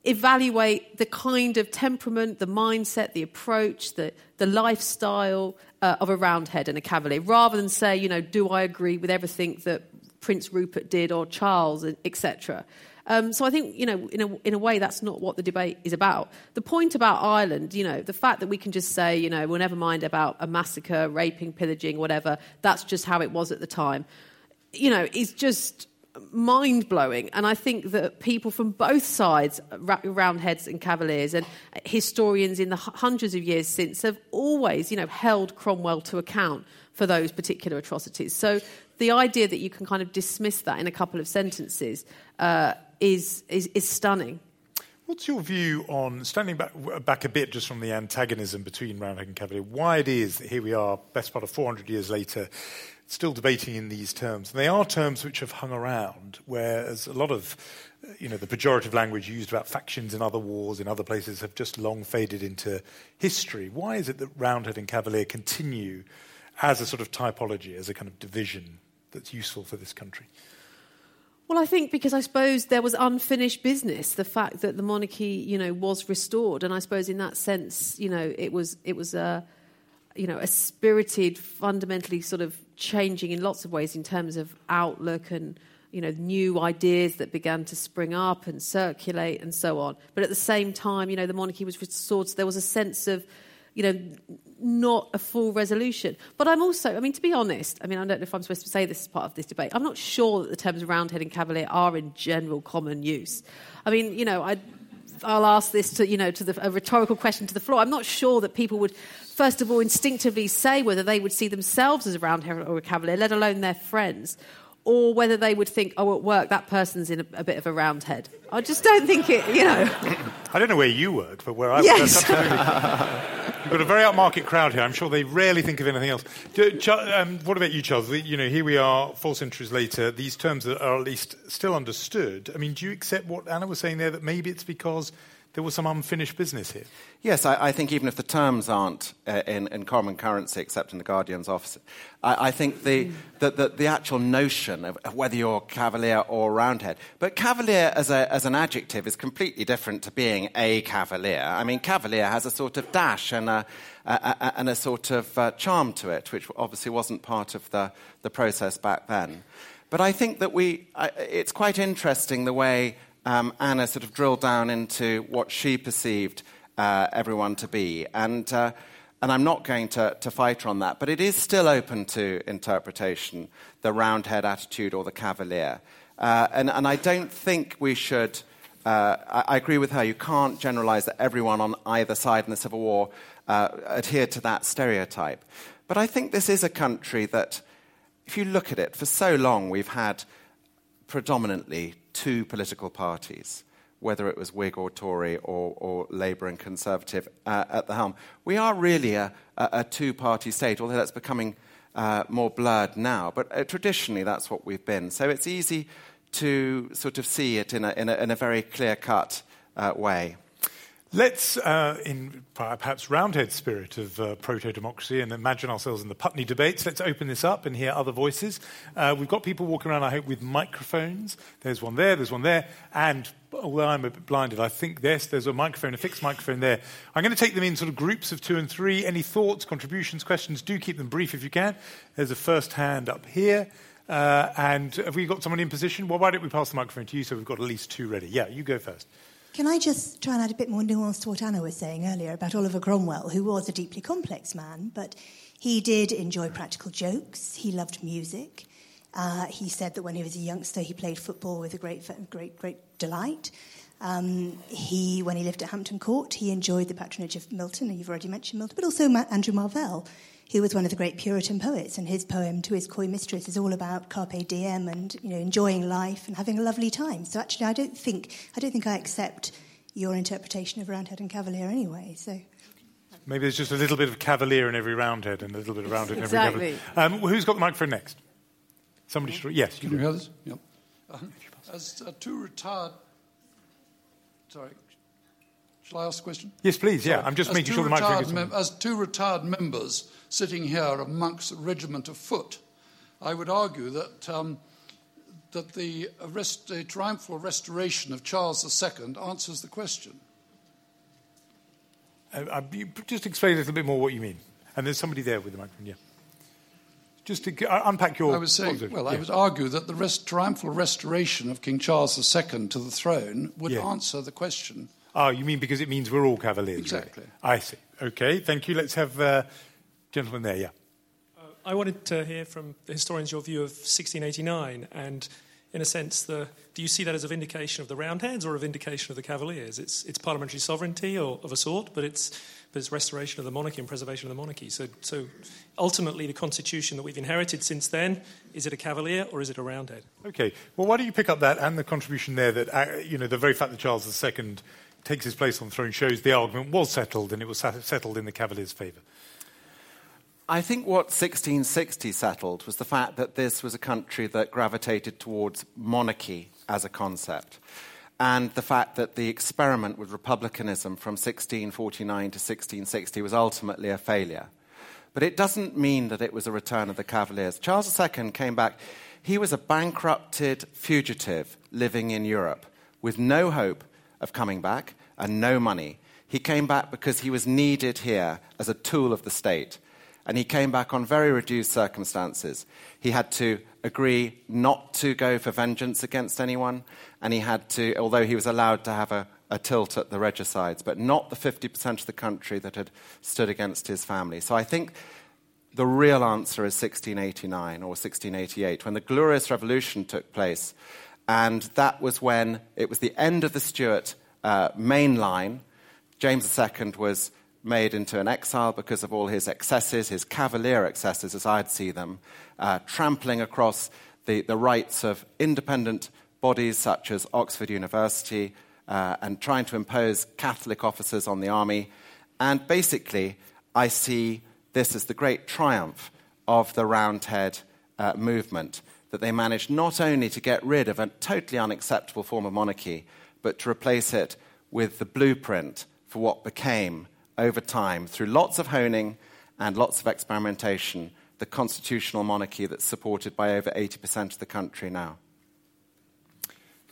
evaluate the kind of temperament, the mindset, the approach, the, the lifestyle uh, of a roundhead and a cavalier, rather than say, you know, do I agree with everything that Prince Rupert did or Charles, etc. Um, so I think, you know, in a, in a way, that's not what the debate is about. The point about Ireland, you know, the fact that we can just say, you know, we'll never mind about a massacre, raping, pillaging, whatever, that's just how it was at the time, you know, is just mind blowing. And I think that people from both sides, Roundheads and Cavaliers, and historians in the hundreds of years since, have always, you know, held Cromwell to account for those particular atrocities. So the idea that you can kind of dismiss that in a couple of sentences uh, is, is, is stunning. What's your view on standing back, back a bit just from the antagonism between Roundhead and Cavalier? Why it is that here we are, best part of 400 years later, still debating in these terms. And they are terms which have hung around, whereas a lot of you know, the pejorative language used about factions in other wars in other places have just long faded into history. Why is it that Roundhead and Cavalier continue as a sort of typology, as a kind of division that's useful for this country? Well, I think because I suppose there was unfinished business. The fact that the monarchy, you know, was restored, and I suppose in that sense, you know, it was it was a, you know, a spirited, fundamentally sort of changing in lots of ways in terms of outlook and you know new ideas that began to spring up and circulate and so on. But at the same time, you know, the monarchy was restored. So there was a sense of you know, not a full resolution. But I'm also, I mean, to be honest, I mean, I don't know if I'm supposed to say this as part of this debate. I'm not sure that the terms roundhead and cavalier are in general common use. I mean, you know, I, I'll ask this to, you know, to the, a rhetorical question to the floor. I'm not sure that people would first of all, instinctively say whether they would see themselves as a roundhead or a cavalier, let alone their friends, or whether they would think, oh, at work, that person's in a, a bit of a roundhead. I just don't think it, you know. I don't know where you work, but where I yes. work, You've got a very upmarket crowd here. I'm sure they rarely think of anything else. Um, what about you, Charles? You know, here we are, four centuries later. These terms are at least still understood. I mean, do you accept what Anna was saying there? That maybe it's because there was some unfinished business here. Yes, I, I think even if the terms aren't uh, in, in, common currency, except in the Guardian's office, I, I think the, the, the, the, actual notion of, whether you're Cavalier or Roundhead, but Cavalier as, a, as an adjective is completely different to being a Cavalier. I mean, Cavalier has a sort of dash and a, a, a and a sort of uh, charm to it, which obviously wasn't part of the, the process back then. But I think that we, it's quite interesting the way um, Anna sort of drilled down into what she perceived uh, everyone to be. And, uh, and I'm not going to, to fight her on that, but it is still open to interpretation the roundhead attitude or the cavalier. Uh, and, and I don't think we should. Uh, I, I, agree with her. You can't generalize that everyone on either side in the Civil War uh, adhered to that stereotype. But I think this is a country that, if you look at it, for so long we've had predominantly two political parties, whether it was Whig or Tory or, or Labour and Conservative uh, at the helm. We are really a, a, two party state, although that's becoming uh, more blurred now. But uh, traditionally, that's what we've been. So it's easy to sort of see it in a, in a, in a very clear cut uh, way. Let's, uh, in perhaps roundhead spirit of uh, proto-democracy, and imagine ourselves in the Putney debates. Let's open this up and hear other voices. Uh, we've got people walking around, I hope, with microphones. There's one there, there's one there, and although I'm a bit blinded, I think yes, there's a microphone, a fixed microphone there. I'm going to take them in sort of groups of two and three. Any thoughts, contributions, questions? Do keep them brief if you can. There's a first hand up here. Uh, and have we got someone in position? Well, why don't we pass the microphone to you so we've got at least two ready? Yeah, you go first. Can I just try and add a bit more nuance to what Anna was saying earlier about Oliver Cromwell, who was a deeply complex man, but he did enjoy practical jokes. He loved music. Uh, he said that when he was a youngster, he played football with a great, great, great delight. Um, he, when he lived at Hampton Court, he enjoyed the patronage of Milton, and you've already mentioned Milton, but also Andrew Marvell, who was one of the great Puritan poets, and his poem "To His Coy Mistress" is all about carpe diem and you know enjoying life and having a lovely time. So actually, I don't think I don't think I accept your interpretation of Roundhead and Cavalier anyway. So. Maybe there's just a little bit of Cavalier in every Roundhead and a little bit of Roundhead in every exactly. Cavalier. Um, who's got the microphone next? Somebody should. Yes, you Can you hear this? Yep. Uh, as uh, two retired. Sorry. Shall I ask a question? Yes, please. Yeah, I'm just as making sure the microphone mem- As two retired members sitting here of Monk's Regiment of Foot, I would argue that, um, that the, arrest, the triumphal restoration of Charles II answers the question. Uh, uh just explain a little bit more what you mean. And there's somebody there with the microphone, yeah. Just to uh, unpack your. I was saying, well, yeah. I would argue that the rest, triumphal restoration of King Charles II to the throne would yeah. answer the question. Oh, you mean because it means we're all cavaliers? Exactly. Really? I see. Okay, thank you. Let's have uh, gentleman there. Yeah. Uh, I wanted to hear from the historians your view of 1689 and in a sense, the, do you see that as a vindication of the Roundheads or a vindication of the Cavaliers? It's, it's parliamentary sovereignty or, of a sort, but it's, but it's restoration of the monarchy and preservation of the monarchy. So, so ultimately, the constitution that we've inherited since then, is it a Cavalier or is it a Roundhead? Okay. Well, why don't you pick up that and the contribution there that, uh, you know, the very fact that Charles II takes his place on the throne shows the argument was settled and it was settled in the Cavaliers' favour. I think what 1660 settled was the fact that this was a country that gravitated towards monarchy as a concept, and the fact that the experiment with republicanism from 1649 to 1660 was ultimately a failure. But it doesn't mean that it was a return of the Cavaliers. Charles II came back. He was a bankrupted fugitive living in Europe with no hope of coming back and no money. He came back because he was needed here as a tool of the state and he came back on very reduced circumstances. He had to agree not to go for vengeance against anyone, and he had to, although he was allowed to have a, a tilt at the regicides, but not the 50% of the country that had stood against his family. So I think the real answer is 1689 or 1688, when the Glorious Revolution took place. And that was when it was the end of the Stuart uh, main line. James II was made into an exile because of all his excesses, his cavalier excesses, as I'd see them, uh, trampling across the, the rights of independent bodies such as Oxford University uh, and trying to impose Catholic officers on the army. And basically, I see this as the great triumph of the Roundhead uh, movement that they managed not only to get rid of a totally unacceptable form of monarchy, but to replace it with the blueprint for what became over time through lots of honing and lots of experimentation the constitutional monarchy that's supported by over 80% of the country now.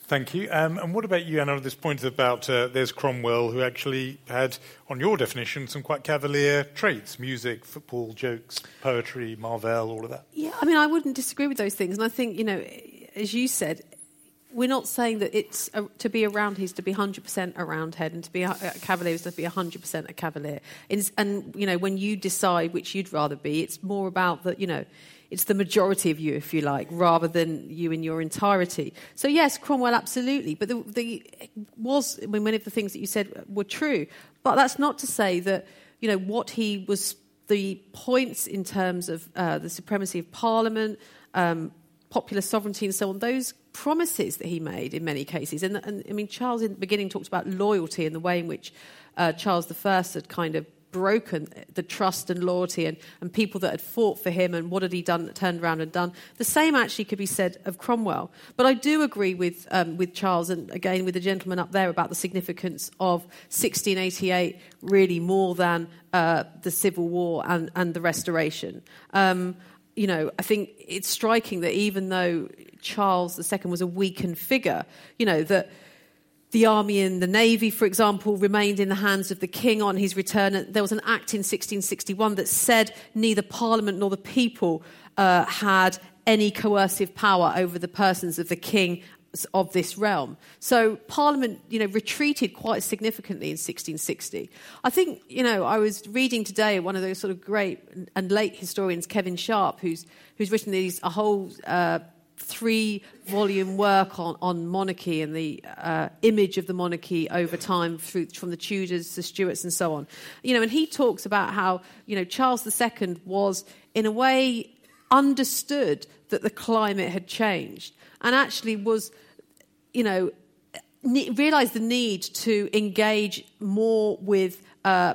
Thank you. Um, and what about you, Anna, this point about uh, there's Cromwell, who actually had, on your definition, some quite cavalier traits music, football, jokes, poetry, Marvell, all of that? Yeah, I mean, I wouldn't disagree with those things. And I think, you know, as you said, we're not saying that it's to be around he's to be 100% a roundhead and to be a, a cavalier is to be 100% a cavalier it's, and you know when you decide which you'd rather be it's more about that you know it's the majority of you if you like rather than you in your entirety. So yes cromwell absolutely. But the, the was I mean, many of the things that you said were true. But that's not to say that you know what he was the points in terms of uh, the supremacy of parliament um, popular sovereignty and so on, those promises that he made in many cases. And, and I mean, Charles in the beginning talked about loyalty and the way in which uh, Charles I had kind of broken the trust and loyalty and, and people that had fought for him and what had he done, turned around and done. The same actually could be said of Cromwell. But I do agree with, um, with Charles and again with the gentleman up there about the significance of 1688 really more than uh, the Civil War and, and the Restoration. Um, you know, I think it's striking that even though Charles II was a weakened figure, you know, that the army and the navy, for example, remained in the hands of the king on his return. There was an act in 1661 that said neither parliament nor the people uh, had any coercive power over the persons of the king of this realm. So Parliament, you know, retreated quite significantly in 1660. I think, you know, I was reading today one of those sort of great and late historians, Kevin Sharpe, who's who's written these a whole. Uh, three volume work on, on monarchy and the uh, image of the monarchy over time through, from the Tudors, the Stuarts, and so on. You know, and he talks about how, you know, Charles II was, in a way, understood that the climate had changed and actually was, you know, ne- realized the need to engage more with, uh,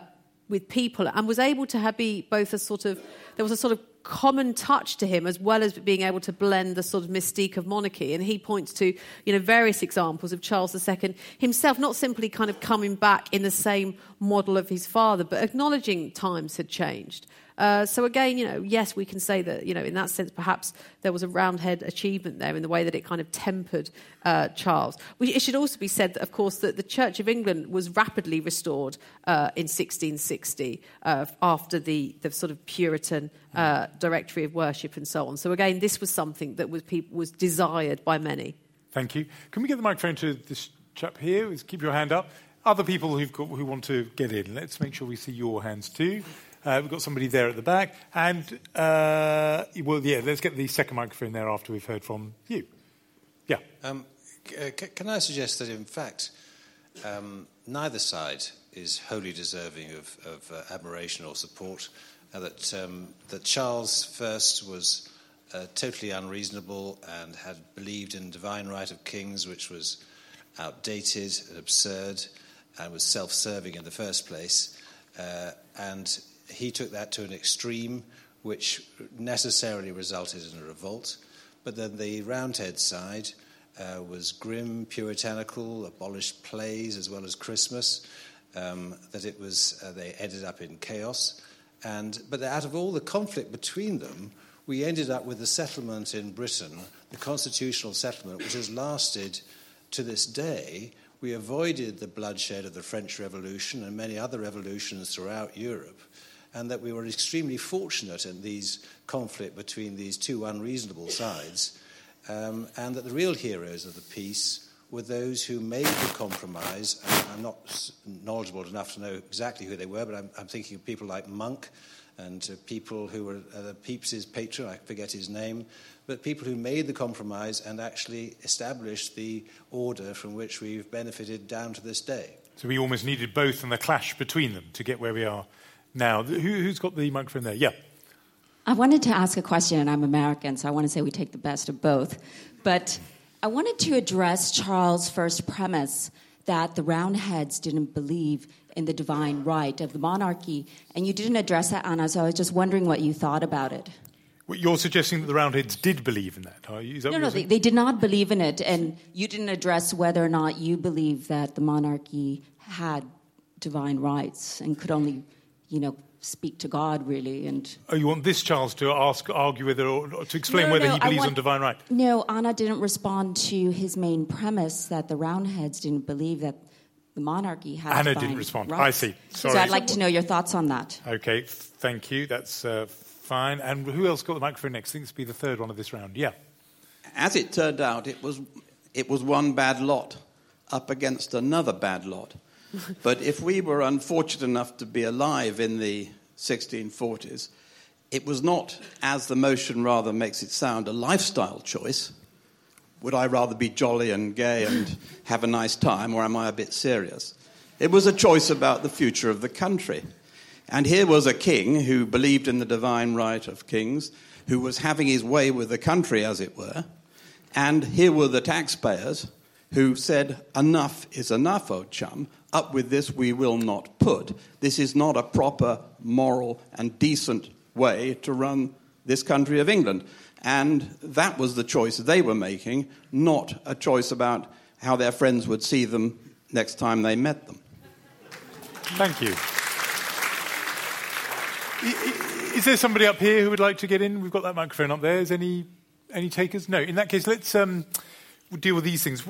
with people and was able to have, be both a sort of, there was a sort of common touch to him as well as being able to blend the sort of mystique of monarchy. And he points to you know various examples of Charles II himself not simply kind of coming back in the same model of his father but acknowledging times had changed uh, so again, you know, yes, we can say that, you know, in that sense, perhaps there was a Roundhead achievement there in the way that it kind of tempered uh, Charles. it should also be said that, of course, that the Church of England was rapidly restored uh, in 1660 uh, after the, the sort of Puritan uh, directory of worship and so on. So again, this was something that was, was desired by many. Thank you. Can we get the microphone to this chap here? Keep your hand up. Other people got, who want to get in, let's make sure we see your hands too. Uh, we've got somebody there at the back. And, uh, well, yeah, let's get the second microphone there after we've heard from you. Yeah. Um, c- can I suggest that, in fact, um, neither side is wholly deserving of, of uh, admiration or support? Uh, that, um, that Charles first was uh, totally unreasonable and had believed in divine right of kings, which was outdated and absurd and was self serving in the first place. Uh, and he took that to an extreme, which necessarily resulted in a revolt. But then the Roundhead side uh, was grim, puritanical, abolished plays as well as Christmas. Um, that it was uh, they ended up in chaos, and but out of all the conflict between them, we ended up with the settlement in Britain, the constitutional settlement, which has lasted to this day. We avoided the bloodshed of the French Revolution and many other revolutions throughout Europe and that we were extremely fortunate in these conflict between these two unreasonable sides, um, and that the real heroes of the peace were those who made the compromise. I'm not knowledgeable enough to know exactly who they were, but I'm, I'm thinking of people like Monk and uh, people who were uh, Pepys's patron, I forget his name, but people who made the compromise and actually established the order from which we've benefited down to this day. So we almost needed both and the clash between them to get where we are now. Who, has got the microphone there? Yeah. I wanted to ask a question, and I'm American, so I want to say we take the best of both. But I wanted to address Charles' first premise that the Roundheads didn't believe in the divine right of the monarchy. And you didn't address that, Anna, so I was just wondering what you thought about it. Well, you're suggesting that the Roundheads did believe in that, are you? That no, no, they, they, did not believe in it. And you didn't address whether or not you believe that the monarchy had divine rights and could only you know, speak to God really. And oh, you want this Charles to ask, argue whether, or to explain no, whether no, he believes want, on divine right? No, Anna didn't respond to his main premise that the Roundheads didn't believe that the monarchy had. Anna didn't respond. Rights. I see. Sorry. So I'd like to know your thoughts on that. Okay, thank you. That's uh, fine. And who else got the microphone next? I think this will be the third one of this round. Yeah. As it turned out, it was it was one bad lot up against another bad lot but if we were unfortunate enough to be alive in the 1640s, it was not, as the motion rather makes it sound, a lifestyle choice. Would I rather be jolly and gay and have a nice time, or am I a bit serious? It was a choice about the future of the country. And here was a king who believed in the divine right of kings, who was having his way with the country, as it were. And here were the taxpayers who said, Enough is enough, O chum. Up with this we will not put. This is not a proper, moral, and decent way to run this country of England. And that was the choice they were making, not a choice about how their friends would see them next time they met them. Thank you. Is there somebody up here who would like to get in? We've got that microphone up there. Is any any takers? No. In that case, let's um, deal with these things.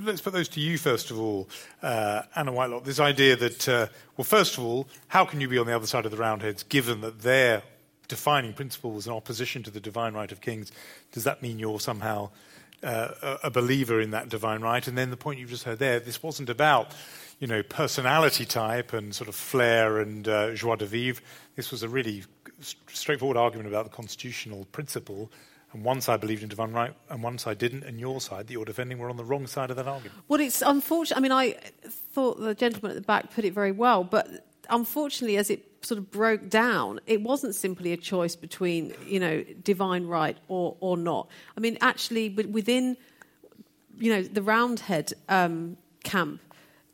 Let's put those to you first of all, uh, Anna Whitelock. This idea that, uh, well, first of all, how can you be on the other side of the Roundheads given that their defining principle was in opposition to the divine right of kings? Does that mean you're somehow uh, a believer in that divine right. And then the point you've just heard there, this wasn't about, you know, personality type and sort of flair and uh, joie de vivre. This was a really straightforward argument about the constitutional principle. And one side believed in divine right, and one side didn't, and your side that you're defending were on the wrong side of that argument. Well, it's unfortunate. I mean, I thought the gentleman at the back put it very well, but unfortunately, as it sort of broke down, it wasn't simply a choice between, you know, divine right or, or not. I mean, actually, within, you know, the Roundhead um, camp,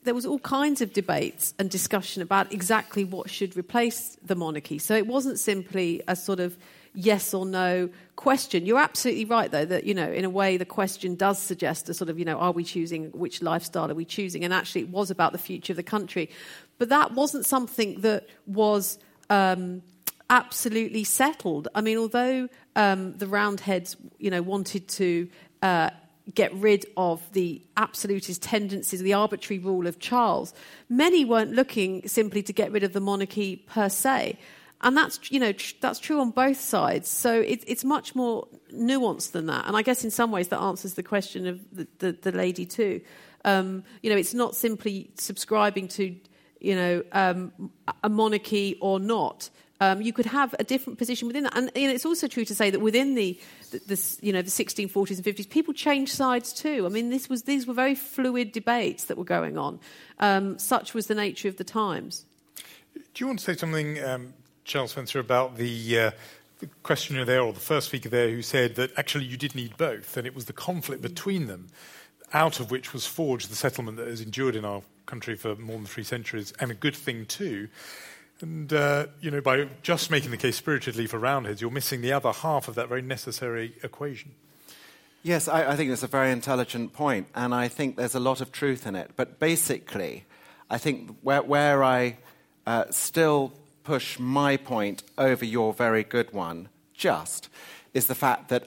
there was all kinds of debates and discussion about exactly what should replace the monarchy. So it wasn't simply a sort of yes or no question. You're absolutely right, though, that, you know, in a way, the question does suggest a sort of, you know, are we choosing, which lifestyle are we choosing? And actually, it was about the future of the country. But that wasn't something that was um, absolutely settled. I mean, although um, the Roundheads, you know, wanted to uh, get rid of the absolutist tendencies, the arbitrary rule of Charles, many weren't looking simply to get rid of the monarchy per se. And that's, you know, tr- that's true on both sides. So it, it's much more nuanced than that. And I guess in some ways that answers the question of the, the, the lady too. Um, you know, it's not simply subscribing to you know, um, a monarchy or not. Um, you could have a different position within that. And you know, it's also true to say that within the, the, the, you know, the 1640s and 50s, people changed sides too. I mean, this was, these were very fluid debates that were going on. Um, such was the nature of the times. Do you want to say something, um, Charles Spencer, about the, uh, the questioner there, or the first speaker there, who said that actually you did need both, and it was the conflict between them out of which was forged the settlement that has endured in our country for more than three centuries, and a good thing too. And, uh, you know, by just making the case spiritedly for Roundheads, you're missing the other half of that very necessary equation. Yes, I, I think it's a very intelligent point, and I think there's a lot of truth in it. But basically, I think where, where I uh, still push my point over your very good one, just, is the fact that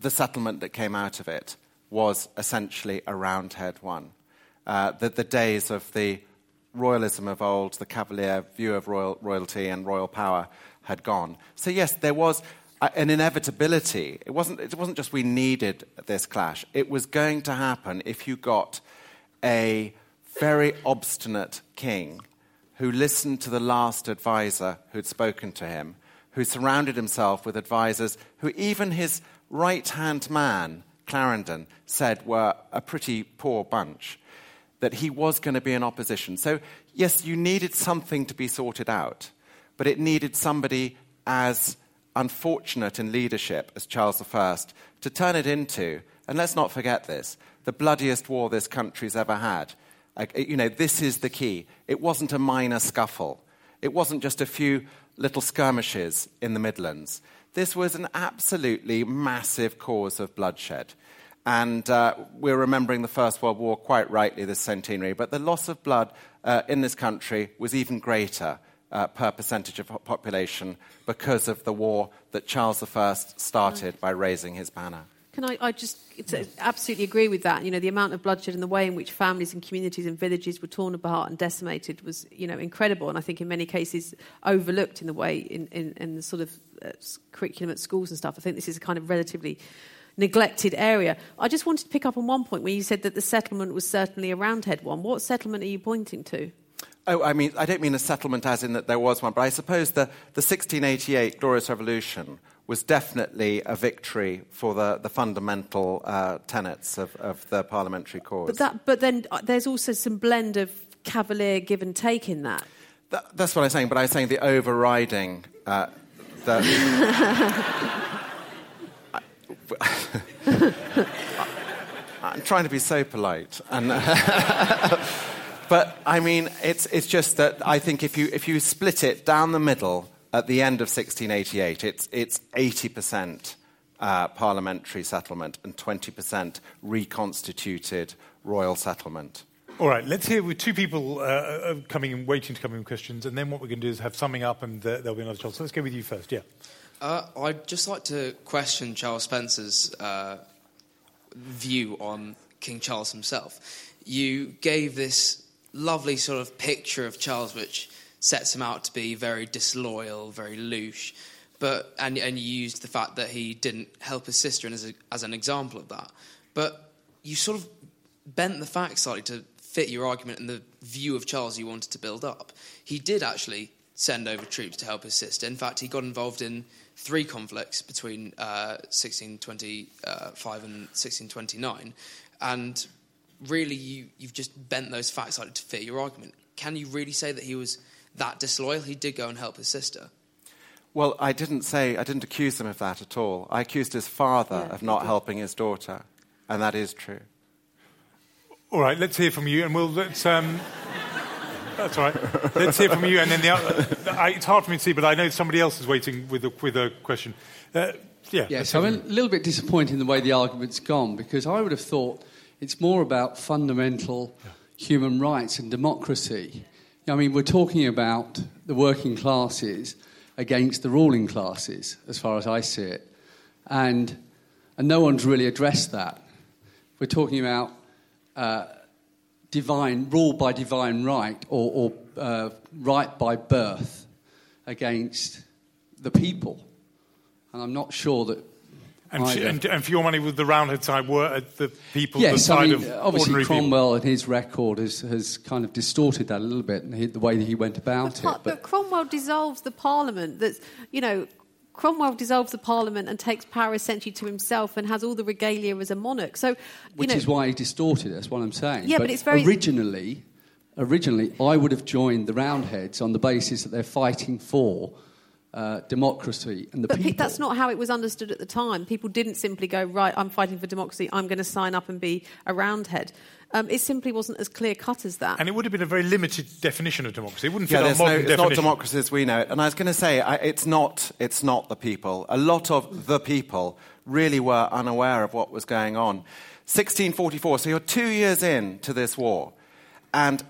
the settlement that came out of it was essentially a roundhead one. Uh, the, the days of the royalism of old, the cavalier view of royal, royalty and royal power had gone. So, yes, there was an inevitability. It wasn't, it wasn't just we needed this clash, it was going to happen if you got a very obstinate king who listened to the last advisor who'd spoken to him, who surrounded himself with advisors who even his right hand man Clarendon said were a pretty poor bunch, that he was going to be in opposition. So, yes, you needed something to be sorted out, but it needed somebody as unfortunate in leadership as Charles I to turn it into, and let's not forget this, the bloodiest war this country's ever had. You know, this is the key. It wasn't a minor scuffle. It wasn't just a few little skirmishes in the Midlands. This was an absolutely massive cause of bloodshed. And uh, we're remembering the First World War quite rightly this centenary, but the loss of blood uh, in this country was even greater uh, per percentage of population because of the war that Charles I started by raising his banner. Can I, I just absolutely agree with that? You know, the amount of bloodshed and the way in which families and communities and villages were torn apart and decimated was, you know, incredible. And I think in many cases overlooked in the way in, in, in the sort of uh, curriculum at schools and stuff. I think this is a kind of relatively neglected area. I just wanted to pick up on one point where you said that the settlement was certainly a roundhead one. What settlement are you pointing to? Oh, I mean, I don't mean a settlement as in that there was one, but I suppose the, the 1688 Glorious Revolution was definitely a victory for the, the fundamental uh, tenets of, of the parliamentary cause. But, that, but then uh, there's also some blend of cavalier give and take in that. that that's what I'm saying, but I'm saying the overriding. Uh, the [LAUGHS] I'm trying to be so polite. And, [LAUGHS] but I mean, it's, it's just that I think if you, if you split it down the middle at the end of 1688, it's, it's 80% uh, parliamentary settlement and 20% reconstituted royal settlement. All right, let's hear with two people uh, uh, coming and waiting to come in with questions, and then what we're going to do is have summing up, and uh, there'll be another chance. So let's go with you first. Yeah. Uh, I'd just like to question Charles Spencer's uh, view on King Charles himself. You gave this lovely sort of picture of Charles, which sets him out to be very disloyal, very louche. but and and used the fact that he didn't help his sister as a, as an example of that. But you sort of bent the facts slightly to fit your argument and the view of Charles you wanted to build up. He did actually send over troops to help his sister. In fact, he got involved in three conflicts between uh, 1625 and 1629, and really you, you've just bent those facts slightly to fit your argument. Can you really say that he was that disloyal? He did go and help his sister. Well, I didn't say, I didn't accuse him of that at all. I accused his father Yeah, of not okay. helping his daughter, and that is true. All right, let's hear from you, and we'll let's. Um, that's all right. Let's hear from you, and then the. oth- I, it's hard for me to see, but I know somebody else is waiting with a, with a question. Uh, yeah. let's Yes, I'm a little bit disappointed in the way the argument's gone because I would have thought it's more about fundamental human rights and democracy. I mean, we're talking about the working classes against the ruling classes, as far as I see it, and and no one's really addressed that. We're talking about uh, divine rule by divine right or, or uh, right by birth against the people. And I'm not sure that. And, f- and, and for your money, with the Roundhead side, were at the people the yes, side I mean, of obviously ordinary people? Cromwell and his record has, has kind of distorted that a little bit, and he, the way that he went about it. But, but Cromwell dissolves the parliament. That's you know, Cromwell dissolves the parliament and takes power essentially to himself and has all the regalia as a monarch. So, which know, is why he distorted it. That's what I'm saying. Yeah, but it's very- originally, originally, I would have joined the Roundheads on the basis that they're fighting for uh, democracy and the But pe- people. that's not how it was understood at the time. People didn't simply go, right, I'm fighting for democracy, I'm going to sign up and be a roundhead. Um, it simply wasn't as clear cut as that. And it would have been a very limited definition of democracy. It wouldn't fit Yeah, our there's no, modern it's not democracy as we know it. And I was going to say, I, it's, not, it's not the people. A lot of the people really were unaware of what was going on. 1644, so you're two years in to this war, and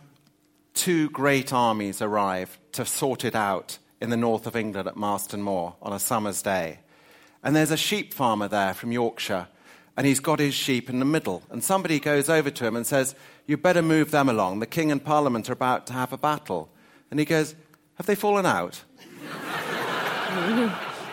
two great armies arrive to sort it out in the north of England at Marston Moor on a summer's day. And there's a sheep farmer there from Yorkshire, and he's got his sheep in the middle. And somebody goes over to him and says, You better move them along. The king and parliament are about to have a battle. And he goes, Have they fallen out?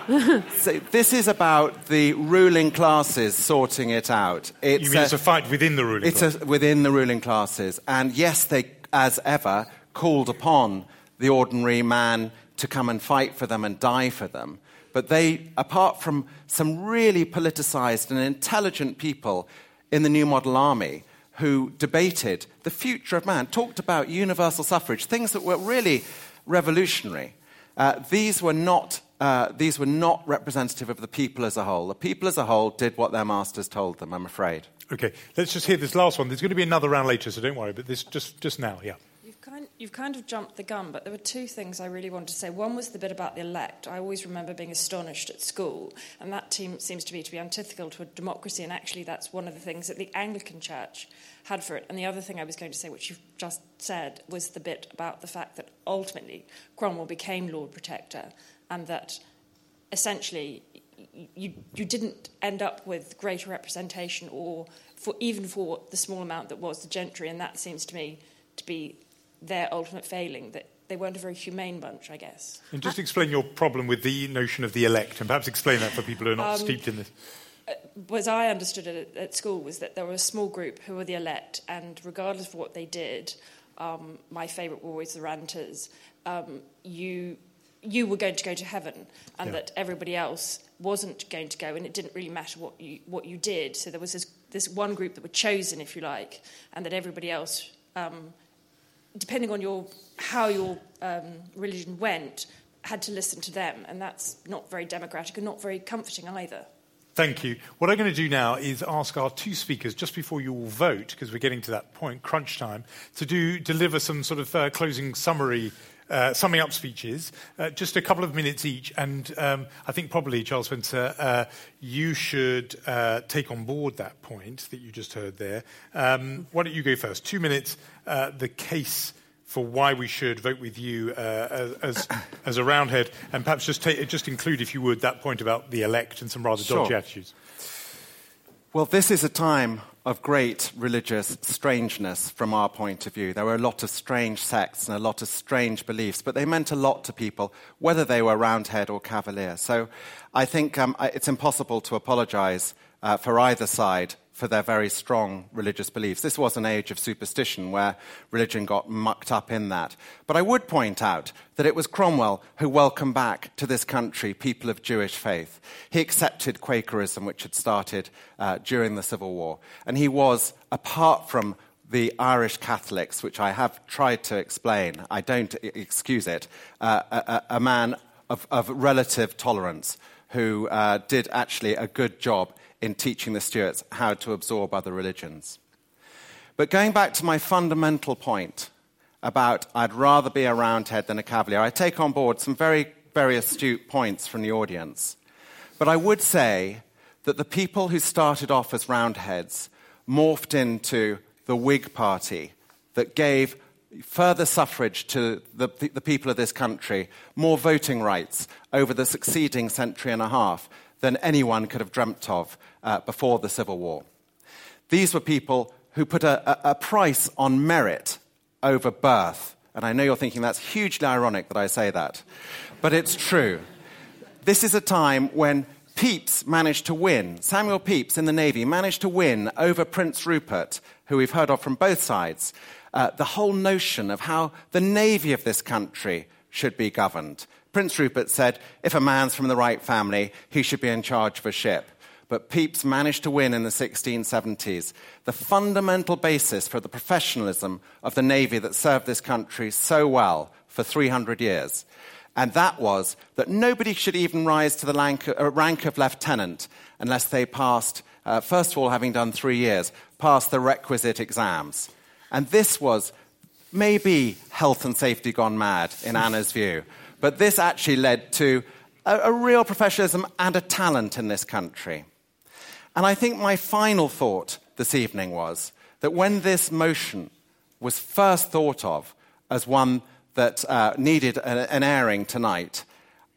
[LAUGHS] so this is about the ruling classes sorting it out. It's You mean it's a fight within the ruling It's class? a, within the ruling classes. And yes, they, as ever, called upon the ordinary man to come and fight for them and die for them. But they, apart from some really politicized and intelligent people in the New Model Army who debated the future of man, talked about universal suffrage, things that were really revolutionary, uh, these, were not, uh, these were not representative of the people as a whole. The people as a whole did what their masters told them, I'm afraid. Okay, let's just hear this last one. There's going to be another round later, so don't worry. But this just just now, yeah. You've kind, you've kind of jumped the gun, but there were two things I really wanted to say. One was the bit about the elect. I always remember being astonished at school, and that team seems to me to be antithetical to a democracy, and actually that's one of the things that the Anglican Church had for it. And the other thing I was going to say, which you've just said, was the bit about the fact that ultimately Cromwell became Lord Protector, and that essentially you, you didn't end up with greater representation or for even for the small amount that was the gentry and that seems to me to be their ultimate failing that they weren't a very humane bunch i guess And just explain your problem with the notion of the elect, and perhaps explain that for people who are not Um, steeped in this. as I understood it at, at school, was that there were a small group who were the elect, and regardless of what they did, um, my favourite were always the ranters. Um, you you were going to go to heaven, and Yeah. that everybody else wasn't going to go, and it didn't really matter what you what you did. So there was this this one group that were chosen, if you like, and that everybody else. Um, Depending on your how your um, religion went, had to listen to them, and that's not very democratic and not very comforting either. Thank you. What I'm going to do now is ask our two speakers, just before you all vote, because we're getting to that point, crunch time, to do deliver some sort of uh, closing summary, uh, summing up speeches, uh, just a couple of minutes each. And um, I think probably, Charles Spencer, uh, you should uh, take on board that point that you just heard there. Um, why don't you go first? Two minutes, uh, the case for why we should vote with you uh, as, [COUGHS] as a roundhead, and perhaps just, take, just include, if you would, that point about the elect and some rather Sure. dodgy attitudes. Well, this is a time of great religious strangeness from our point of view. There were a lot of strange sects and a lot of strange beliefs, but they meant a lot to people, whether they were Roundhead or Cavalier. So I think um, it's impossible to apologize uh, for either side for their very strong religious beliefs. This was an age of superstition where religion got mucked up in that. But I would point out that it was Cromwell who welcomed back to this country people of Jewish faith. He accepted Quakerism, which had started uh, during the Civil War. And he was, apart from the Irish Catholics, which I have tried to explain, I don't excuse it, uh, a, a, man of, of, relative tolerance who uh, did actually a good job in teaching the Stuarts how to absorb other religions. But going back to my fundamental point about I'd rather be a Roundhead than a Cavalier, I take on board some very, very astute points from the audience. But I would say that the people who started off as Roundheads morphed into the Whig Party that gave further suffrage to the, the, people of this country, more voting rights over the succeeding century and a half than anyone could have dreamt of uh, before the Civil War. These were people who put a, a, price on merit over birth. And I know you're thinking that's hugely ironic that I say that, but it's true. This is a time when Pepys managed to win, Samuel Pepys in the Navy managed to win over Prince Rupert, who we've heard of from both sides, uh, the whole notion of how the Navy of this country should be governed. Prince Rupert said, if a man's from the right family, he should be in charge of a ship. But Pepys managed to win in the 1670s. The fundamental basis for the professionalism of the Navy that served this country so well for 300 years. And that was that nobody should even rise to the rank, uh, rank of lieutenant unless they passed, uh, first of all, having done three years, passed the requisite exams. And this was maybe health and safety gone mad, in Anna's view. But this actually led to a, a real professionalism and a talent in this country. And I think my final thought this evening was that when this motion was first thought of as one that uh, needed a, an airing tonight,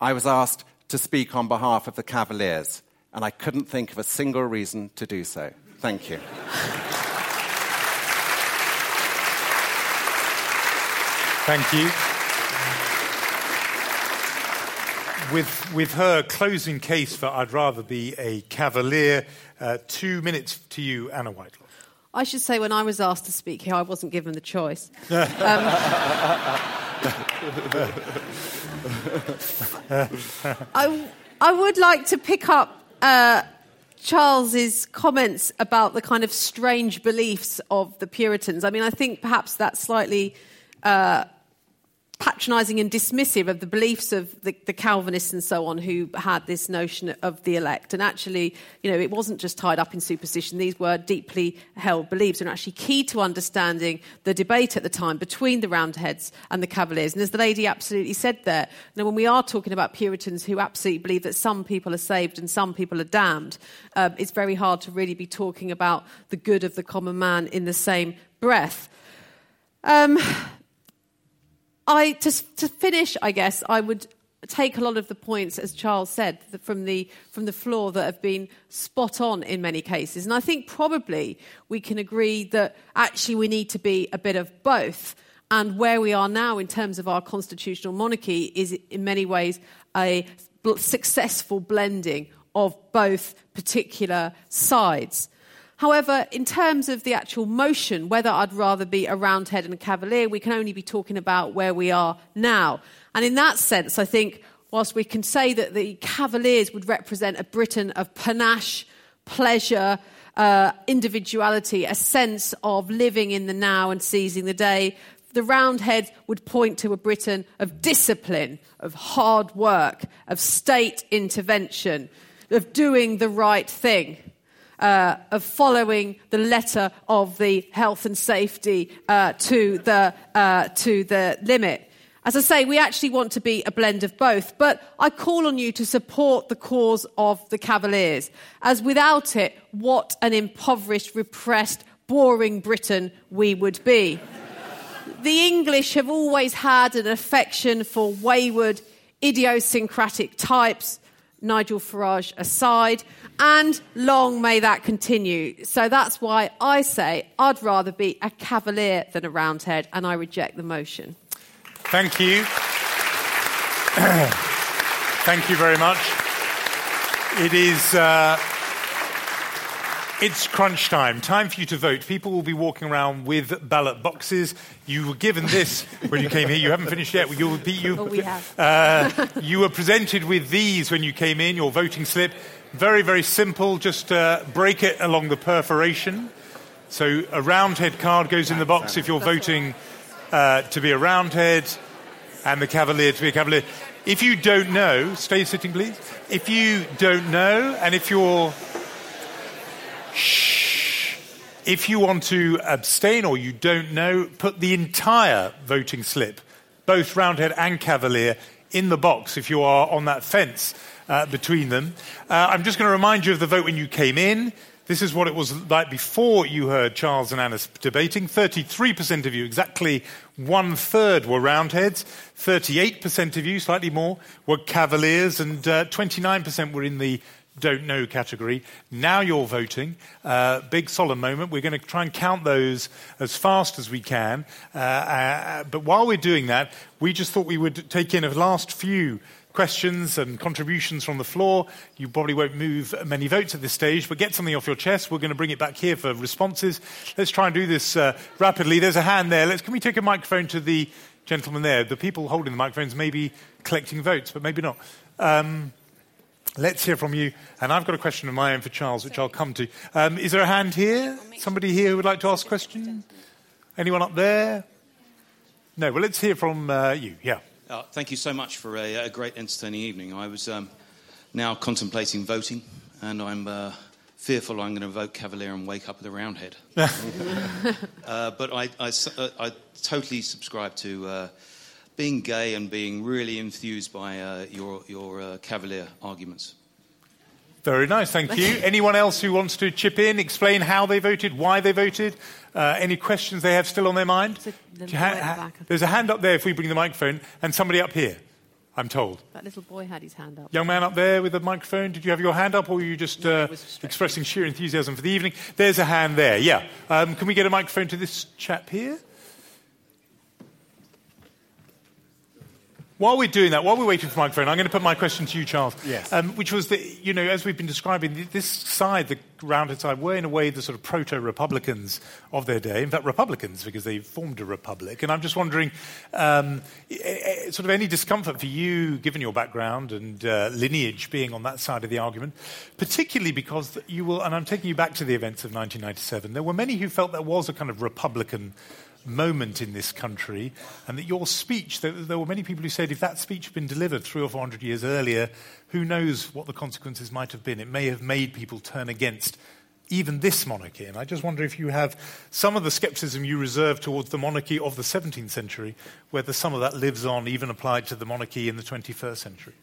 I was asked to speak on behalf of the Cavaliers, and I couldn't think of a single reason to do so. Thank you. Thank you. With, with her closing case for I'd rather be a cavalier, uh, two minutes to you, Anna Whitelock. I should say, when I was asked to speak here, I wasn't given the choice. [LAUGHS] um, I, I would like to pick up uh, Charles's comments about the kind of strange beliefs of the Puritans. I mean, I think perhaps that's slightly uh, patronising and dismissive of the beliefs of the, the, Calvinists and so on who had this notion of the elect. And actually, you know, it wasn't just tied up in superstition. These were deeply held beliefs and actually key to understanding the debate at the time between the Roundheads and the Cavaliers. And as the lady absolutely said there, now when we are talking about Puritans who absolutely believe that some people are saved and some people are damned, um, it's very hard to really be talking about the good of the common man in the same breath. Um, I, to, to finish, I guess, I would take a lot of the points, as Charles said, from the, from the floor that have been spot on in many cases. And I think probably we can agree that actually we need to be a bit of both. And where we are now in terms of our constitutional monarchy is in many ways a successful blending of both particular sides. However, in terms of the actual motion, whether I'd rather be a roundhead and a cavalier, we can only be talking about where we are now. And in that sense, I think, whilst we can say that the cavaliers would represent a Britain of panache, pleasure, uh, individuality, a sense of living in the now and seizing the day, the roundheads would point to a Britain of discipline, of hard work, of state intervention, of doing the right thing uh, of following the letter of the health and safety uh, to, the, uh, to the limit. As I say, we actually want to be a blend of both, but I call on you to support the cause of the Cavaliers, as without it, what an impoverished, repressed, boring Britain we would be. the English have always had an affection for wayward, idiosyncratic types Nigel Farage aside, and long may that continue. So that's why I say I'd rather be a cavalier than a roundhead, and I reject the motion. Thank you. [CLEARS THROAT] Thank you very much. It is. Uh, it's crunch time. Time for you to vote. People will be walking around with ballot boxes. You were given this when you came here. You haven't finished yet. You, you, Oh, we have. uh, you were presented with these when you came in, your voting slip. Very, very simple. Just uh, break it along the perforation. So a roundhead card goes in the box if you're voting uh, to be a roundhead and the cavalier to be a cavalier. If you don't know, stay sitting, please. If you don't know, and if you're Shh. If you want to abstain or you don't know, put the entire voting slip, both Roundhead and Cavalier, in the box if you are on that fence uh, between them. Uh, I'm just going to remind you of the vote when you came in. This is what it was like before you heard Charles and Anna debating. 33% of you, exactly one third, were Roundheads. 38% of you, slightly more, were Cavaliers, and uh, 29% were in the don't know category. Now you're voting. Uh, big solemn moment. We're going to try and count those as fast as we can. Uh, uh, but while we're doing that, we just thought we would take in a last few questions and contributions from the floor. You probably won't move many votes at this stage, but get something off your chest. We're going to bring it back here for responses. Let's try and do this uh, rapidly. There's a hand there. Let's, can we take a microphone to the gentleman there? The people holding the microphones may be collecting votes, but maybe not. Um, Let's hear from you. And I've got a question of my own for Charles, which I'll come to. Um, is there a hand here? Somebody here who would like to ask a question? Anyone up there? No, well, let's hear from uh, you. Yeah. Uh, thank you so much for a, a great entertaining evening. I was um, now contemplating voting, and I'm uh, fearful I'm going to vote Cavalier and wake up with a roundhead. [LAUGHS] uh, but I, I, uh, I, totally subscribe to uh, being gay and being really enthused by uh, your, your uh, Cavalier arguments. Very nice, thank you. [LAUGHS] Anyone else who wants to chip in, explain how they voted, why they voted, uh, any questions they have still on their mind? There's Do ha- ha- there's a hand up there if we bring the microphone, and somebody up here, I'm told. That little boy had his hand up. Young man up there with the microphone, did you have your hand up or were you just uh, expressing sheer enthusiasm for the evening? There's a hand there, yeah. Um, can we get a microphone to this chap here? While we're doing that, while we're waiting for the microphone, I'm going to put my question to you, Charles. Yes. Um, which was that, you know, as we've been describing, this side, the Roundhead side, were in a way the sort of proto Republicans of their day. In fact, Republicans, because they formed a republic. And I'm just wondering, um, sort of any discomfort for you, given your background and uh, lineage being on that side of the argument, particularly because you will, and I'm taking you back to the events of 1997, there were many who felt there was a kind of Republican moment in this country, and that your speech, there, there, were many people who said if that speech had been delivered three or four hundred years earlier, who knows what the consequences might have been. It may have made people turn against even this monarchy. And I just wonder if you have some of the skepticism you reserve towards the monarchy of the 17th century, whether some of that lives on, even applied to the monarchy in the 21st century.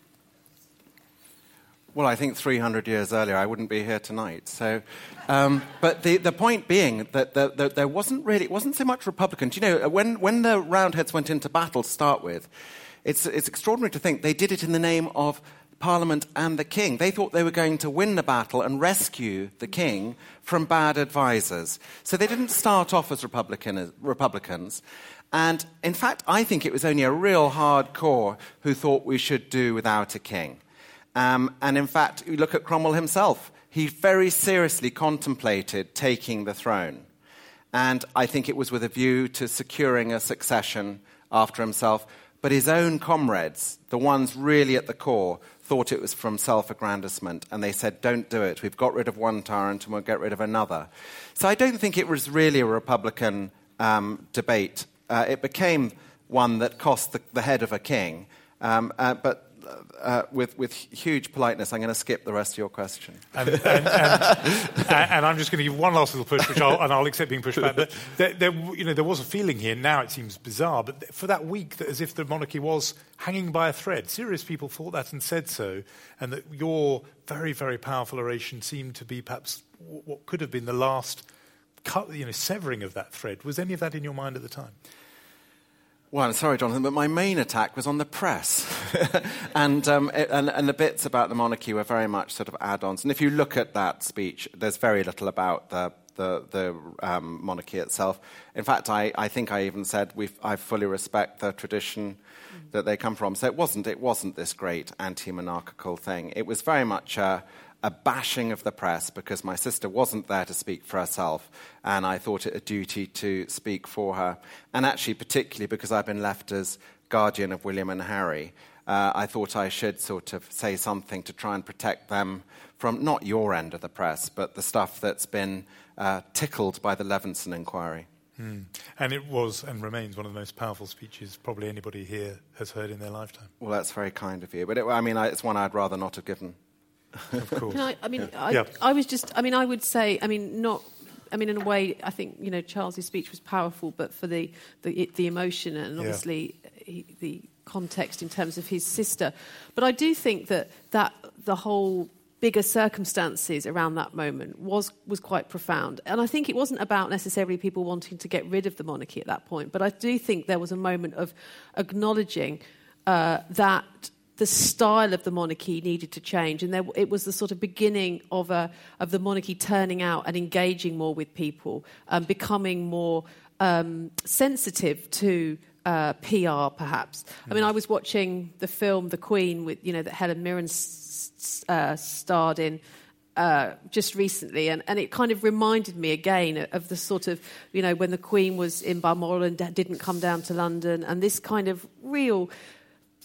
Well, I think 300 years earlier, I wouldn't be here tonight. So, um, but the, the point being that the, the, there wasn't really, it wasn't so much Republicans. You know, when, when the Roundheads went into battle to start with, it's, it's extraordinary to think they did it in the name of Parliament and the King. They thought they were going to win the battle and rescue the King from bad advisors. So they didn't start off as Republican, Republicans. And in fact, I think it was only a real hardcore who thought we should do without a king. Um, and in fact, you look at Cromwell himself. He very seriously contemplated taking the throne. And I think it was with a view to securing a succession after himself. But his own comrades, the ones really at the core, thought it was from self aggrandizement. And they said, don't do it. We've got rid of one tyrant and we'll get rid of another. So I don't think it was really a Republican um, debate. Uh, it became one that cost the, the head of a king. Um, uh, but uh, with, with huge politeness, I'm going to skip the rest of your question. And, and, and, and I'm just going to give one last little push, which I'll, and I'll accept being pushed back. But there, there, you know, there was a feeling here, now it seems bizarre, but for that week, that as if the monarchy was hanging by a thread. Serious people thought that and said so, and that your very, very powerful oration seemed to be perhaps what could have been the last cut, you know, severing of that thread. Was any of that in your mind at the time? Well, I'm sorry, Jonathan, but my main attack was on the press. [LAUGHS] and, um, it, and, and the bits about the monarchy were very much sort of add ons. And if you look at that speech, there's very little about the, the, the um, monarchy itself. In fact, I, I think I even said we I fully respect the tradition mm. that they come from. So it wasn't, it wasn't this great anti monarchical thing. It was very much a, a bashing of the press because my sister wasn't there to speak for herself, and I thought it a duty to speak for her. And actually, particularly because I've been left as guardian of William and Harry, uh, I thought I should sort of say something to try and protect them from not your end of the press, but the stuff that's been uh, tickled by the Leveson inquiry. Mm. And it was and remains one of the most powerful speeches probably anybody here has heard in their lifetime. Well, that's very kind of you. But it, I mean, I, it's one I'd rather not have given. Of course. I, I, mean, I, yeah. I was just, I mean, I would say, I mean, not I mean, in a way, I think you know Charles's speech was powerful, but for the the, the emotion and obviously yeah. he, the context in terms of his sister. But I do think that that the whole bigger circumstances around that moment was was quite profound. And I think it wasn't about necessarily people wanting to get rid of the monarchy at that point, but I do think there was a moment of acknowledging uh, that the style of the monarchy needed to change, and there, it was the sort of beginning of a of the monarchy turning out and engaging more with people, um, becoming more um, sensitive to uh, PR, perhaps. Mm. I mean, I was watching the film The Queen with you know that Helen Mirren s- uh, starred in. Uh, just recently, and, and it kind of reminded me again of the sort of, you know, when the Queen was in Balmoral and didn't come down to London, and this kind of real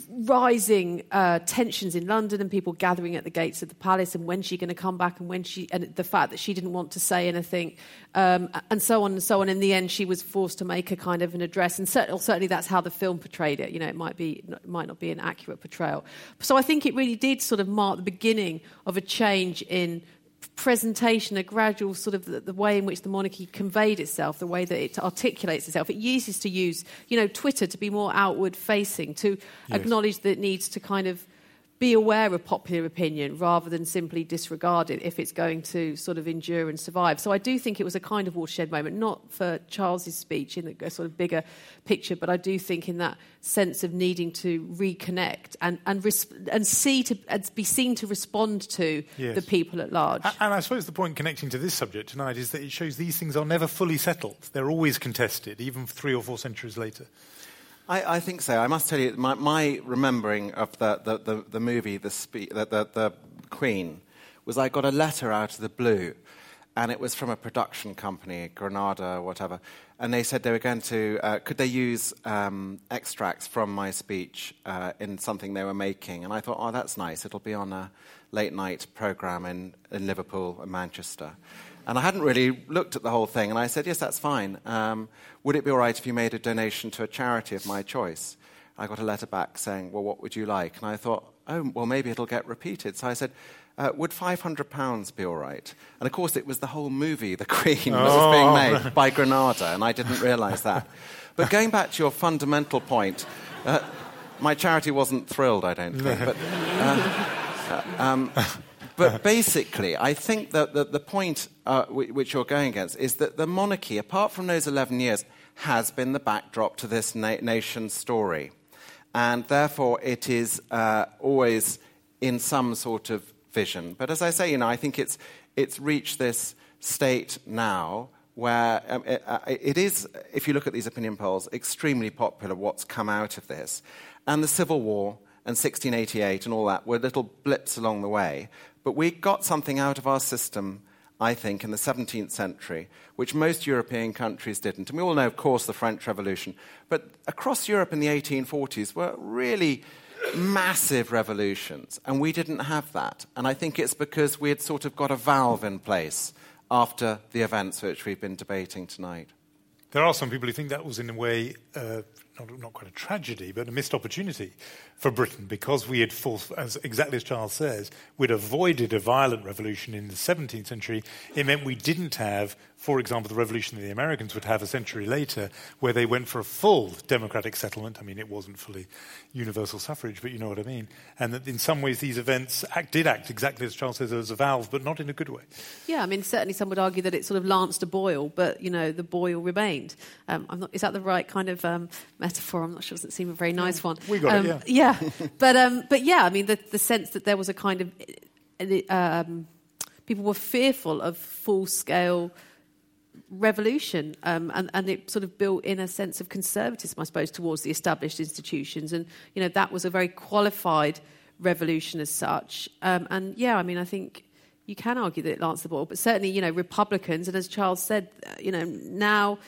rising uh, tensions in London and people gathering at the gates of the palace and when she's going to come back and when she and the fact that she didn't want to say anything um, and so on and so on. In the end, she was forced to make a kind of an address, and certainly, certainly that's how the film portrayed it. You know, it might be it might not be an accurate portrayal. So I think it really did sort of mark the beginning of a change in presentation, a gradual sort of the, the, way in which the monarchy conveyed itself, the way that it articulates itself. It uses to use, you know, Twitter to be more outward facing, to yes. acknowledge that it needs to kind of be aware of popular opinion rather than simply disregard it if it's going to sort of endure and survive. So I do think it was a kind of watershed moment, not for Charles's speech in the sort of bigger picture, but I do think in that sense of needing to reconnect and and, res- and see to and be seen to respond to yes. the people at large. And I suppose the point connecting to this subject tonight is that it shows these things are never fully settled. They're always contested, even three or four centuries later. I, I, think so. I must tell you, my, my remembering of the, the, the, the movie, the, spe- the, the, the, Queen, was I got a letter out of the blue, and it was from a production company, Granada whatever, and they said they were going to, uh, could they use um, extracts from my speech uh, in something they were making? And I thought, oh, that's nice. It'll be on a late night program in, in Liverpool and Manchester. And I hadn't really looked at the whole thing, and I said, yes, that's fine. Um, would it be all right if you made a donation to a charity of my choice? I got a letter back saying, well, what would you like? And I thought, oh, well, maybe it'll get repeated. So I said, uh, would £500 be all right? And of course, it was the whole movie, The Queen, that was being oh. made by Granada, and I didn't realize that. But going back to your fundamental point, uh, my charity wasn't thrilled, I don't think. But, uh, uh um, but [LAUGHS] basically, I think that the, the point uh, which you're going against is that the monarchy, apart from those 11 years, has been the backdrop to this na- nation's story. And therefore, it is uh, always in some sort of vision. But as I say, you know, I think it's, it's reached this state now where um, it, uh, it is, if you look at these opinion polls, extremely popular what's come out of this. And the Civil War and 1688 and all that were little blips along the way. But we got something out of our system I think, in the 17th century, which most European countries didn't. And we all know, of course, the French Revolution. But across Europe in the 1840s were really massive revolutions, and we didn't have that. And I think it's because we had sort of got a valve in place after the events which we've been debating tonight. There are some people who think that was, in a way, uh, not, not quite a tragedy, but a missed opportunity for Britain because we had, as exactly as Charles says, we'd avoided a violent revolution in the 17th century. It meant we didn't have, for example, the revolution that the Americans would have a century later, where they went for a full democratic settlement. I mean, it wasn't fully universal suffrage, but you know what I mean. And that in some ways these events act, did act exactly as Charles says as a valve, but not in a good way. Yeah, I mean, certainly some would argue that it sort of lanced a boil, but, you know, the boil remained. Um, not, is that the right kind of um, metaphor. I'm not sure. It doesn't seem a very nice one. We got um, it. Yeah. Yeah. [LAUGHS] but um, but yeah. I mean, the the sense that there was a kind of um, people were fearful of full scale revolution, um, and, and it sort of built in a sense of conservatism, I suppose, towards the established institutions. And, you know, that was a very qualified revolution as such. Um, and yeah, I mean, I think you can argue that it answered the ball, but certainly, you know, Republicans, and as Charles said, uh, you know, now,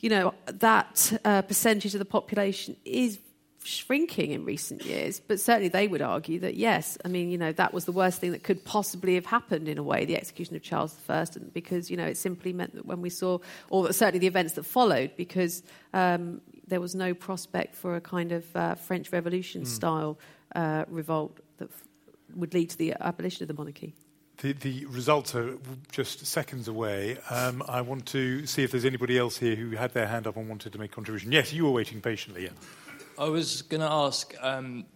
you know, that uh, percentage of the population is shrinking in recent years, but certainly they would argue that yes, I mean, you know, that was the worst thing that could possibly have happened in a way, the execution of Charles I, and because you know it simply meant that when we saw, or certainly the events that followed, because um, there was no prospect for a kind of uh, French Revolution style uh, revolt that f- would lead to the abolition of the monarchy. The, results are just seconds away. Um, I want to see if there's anybody else here who had their hand up and wanted to make a contribution. Yes, you were waiting patiently. Yeah. I was going to ask um,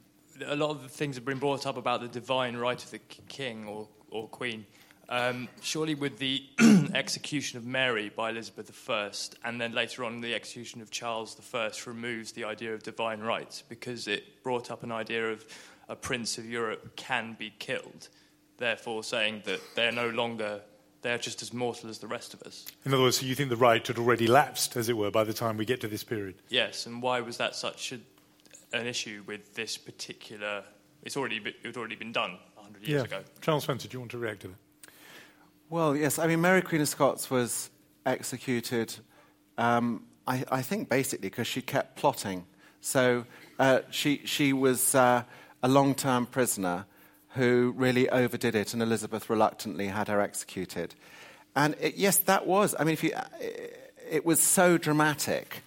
a lot of the things have been brought up about the divine right of the king or, or queen. Um, surely, with the [CLEARS THROAT] execution of Mary by Elizabeth I, and then later on the execution of Charles I, removes the idea of divine rights because it brought up an idea of a prince of Europe can be killed, therefore saying that they're no longer. They're just as mortal as the rest of us. In other words, so you think the right had already lapsed, as it were, by the time we get to this period? Yes, and why was that such a, an issue with this particular? It's already be, it had already been done hundred years yeah. ago. Charles Spencer, do you want to react to that? Well, yes. I mean, Mary Queen of Scots was executed, um, I, I, think, basically because she kept plotting. So uh, she, she was uh, a long term prisoner who really overdid it, and Elizabeth reluctantly had her executed. And it, yes, that was, I mean, if you, it, was so dramatic,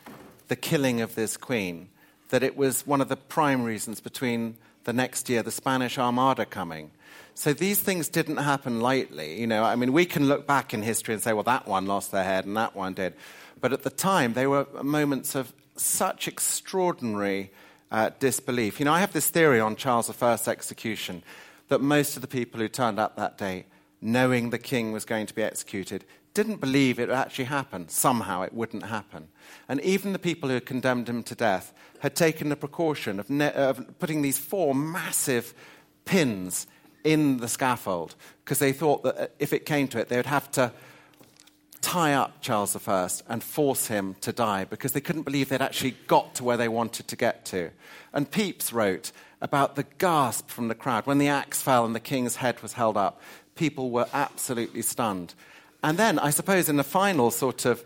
the killing of this queen, that it was one of the prime reasons between the next year, the Spanish Armada coming. So these things didn't happen lightly. You know, I mean, we can look back in history and say, well, that one lost their head and that one did. But at the time, they were moments of such extraordinary uh, disbelief. You know, I have this theory on Charles I's execution that most of the people who turned up that day, knowing the king was going to be executed, didn't believe it would actually happen. Somehow it wouldn't happen. And even the people who had condemned him to death had taken the precaution of, ne- of putting these four massive pins in the scaffold because they thought that uh, if it came to it, they would have to tie up Charles I and force him to die because they couldn't believe they'd actually got to where they wanted to get to. And Pepys wrote about the gasp from the crowd when the axe fell and the king's head was held up. People were absolutely stunned. And then, I suppose, in the final sort of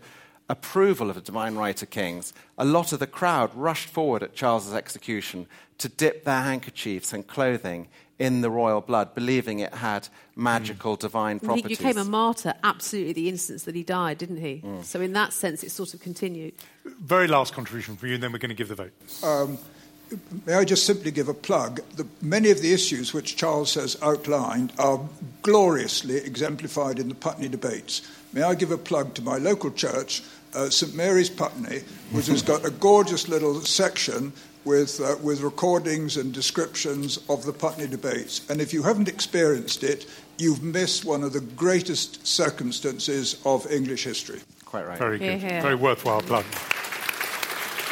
approval of the divine right of kings, a lot of the crowd rushed forward at Charles's execution to dip their handkerchiefs and clothing in the royal blood, believing it had magical divine properties. He became a martyr absolutely the instant that he died, didn't he? Mm. So, in that sense, it sort of continued. Very last contribution for you, and then we're going to give the vote. Um, may I just simply give a plug? The, many of the issues which Charles has outlined are gloriously exemplified in the Putney debates. May I give a plug to my local church, uh, St Mary's Putney, which has got a gorgeous little section with, uh, with recordings and descriptions of the Putney debates. And if you haven't experienced it, you've missed one of the greatest circumstances of English history. Quite right. Very good. Hear, hear. Very worthwhile plug.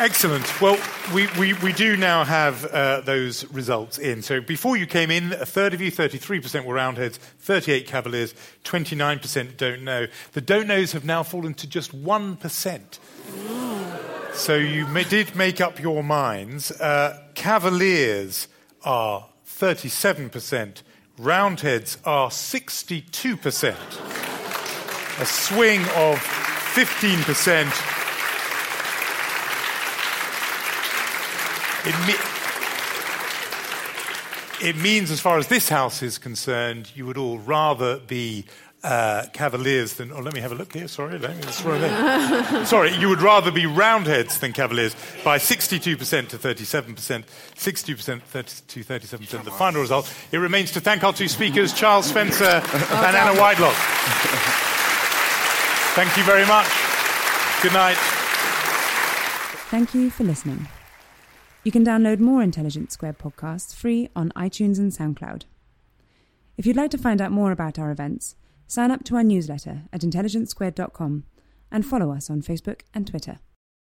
Excellent. Well, we, we, we do now have uh, those results in. So before you came in, a third of you, 33% were Roundheads, 38 Cavaliers, 29% don't know. The don't knows have now fallen to just 1%. So you ma- did make up your minds. Uh, Cavaliers are 37%, Roundheads are 62%. A swing of 15%. It, me- it means, as far as this house is concerned, you would all rather be uh, Cavaliers than. Oh, let me have a look here. Sorry, let me just throw it in. Sorry, you would rather be Roundheads than Cavaliers by 62% to 37%, 60% 30 to 37%. The final result. It remains to thank our two speakers, Charles Spencer and Anna Whitelock. [LAUGHS] Thank you very much. Good night. Thank you for listening. You can download more Intelligence Squared podcasts free on iTunes and SoundCloud. If you'd like to find out more about our events, sign up to our newsletter at intelligencesquared.com and follow us on Facebook and Twitter.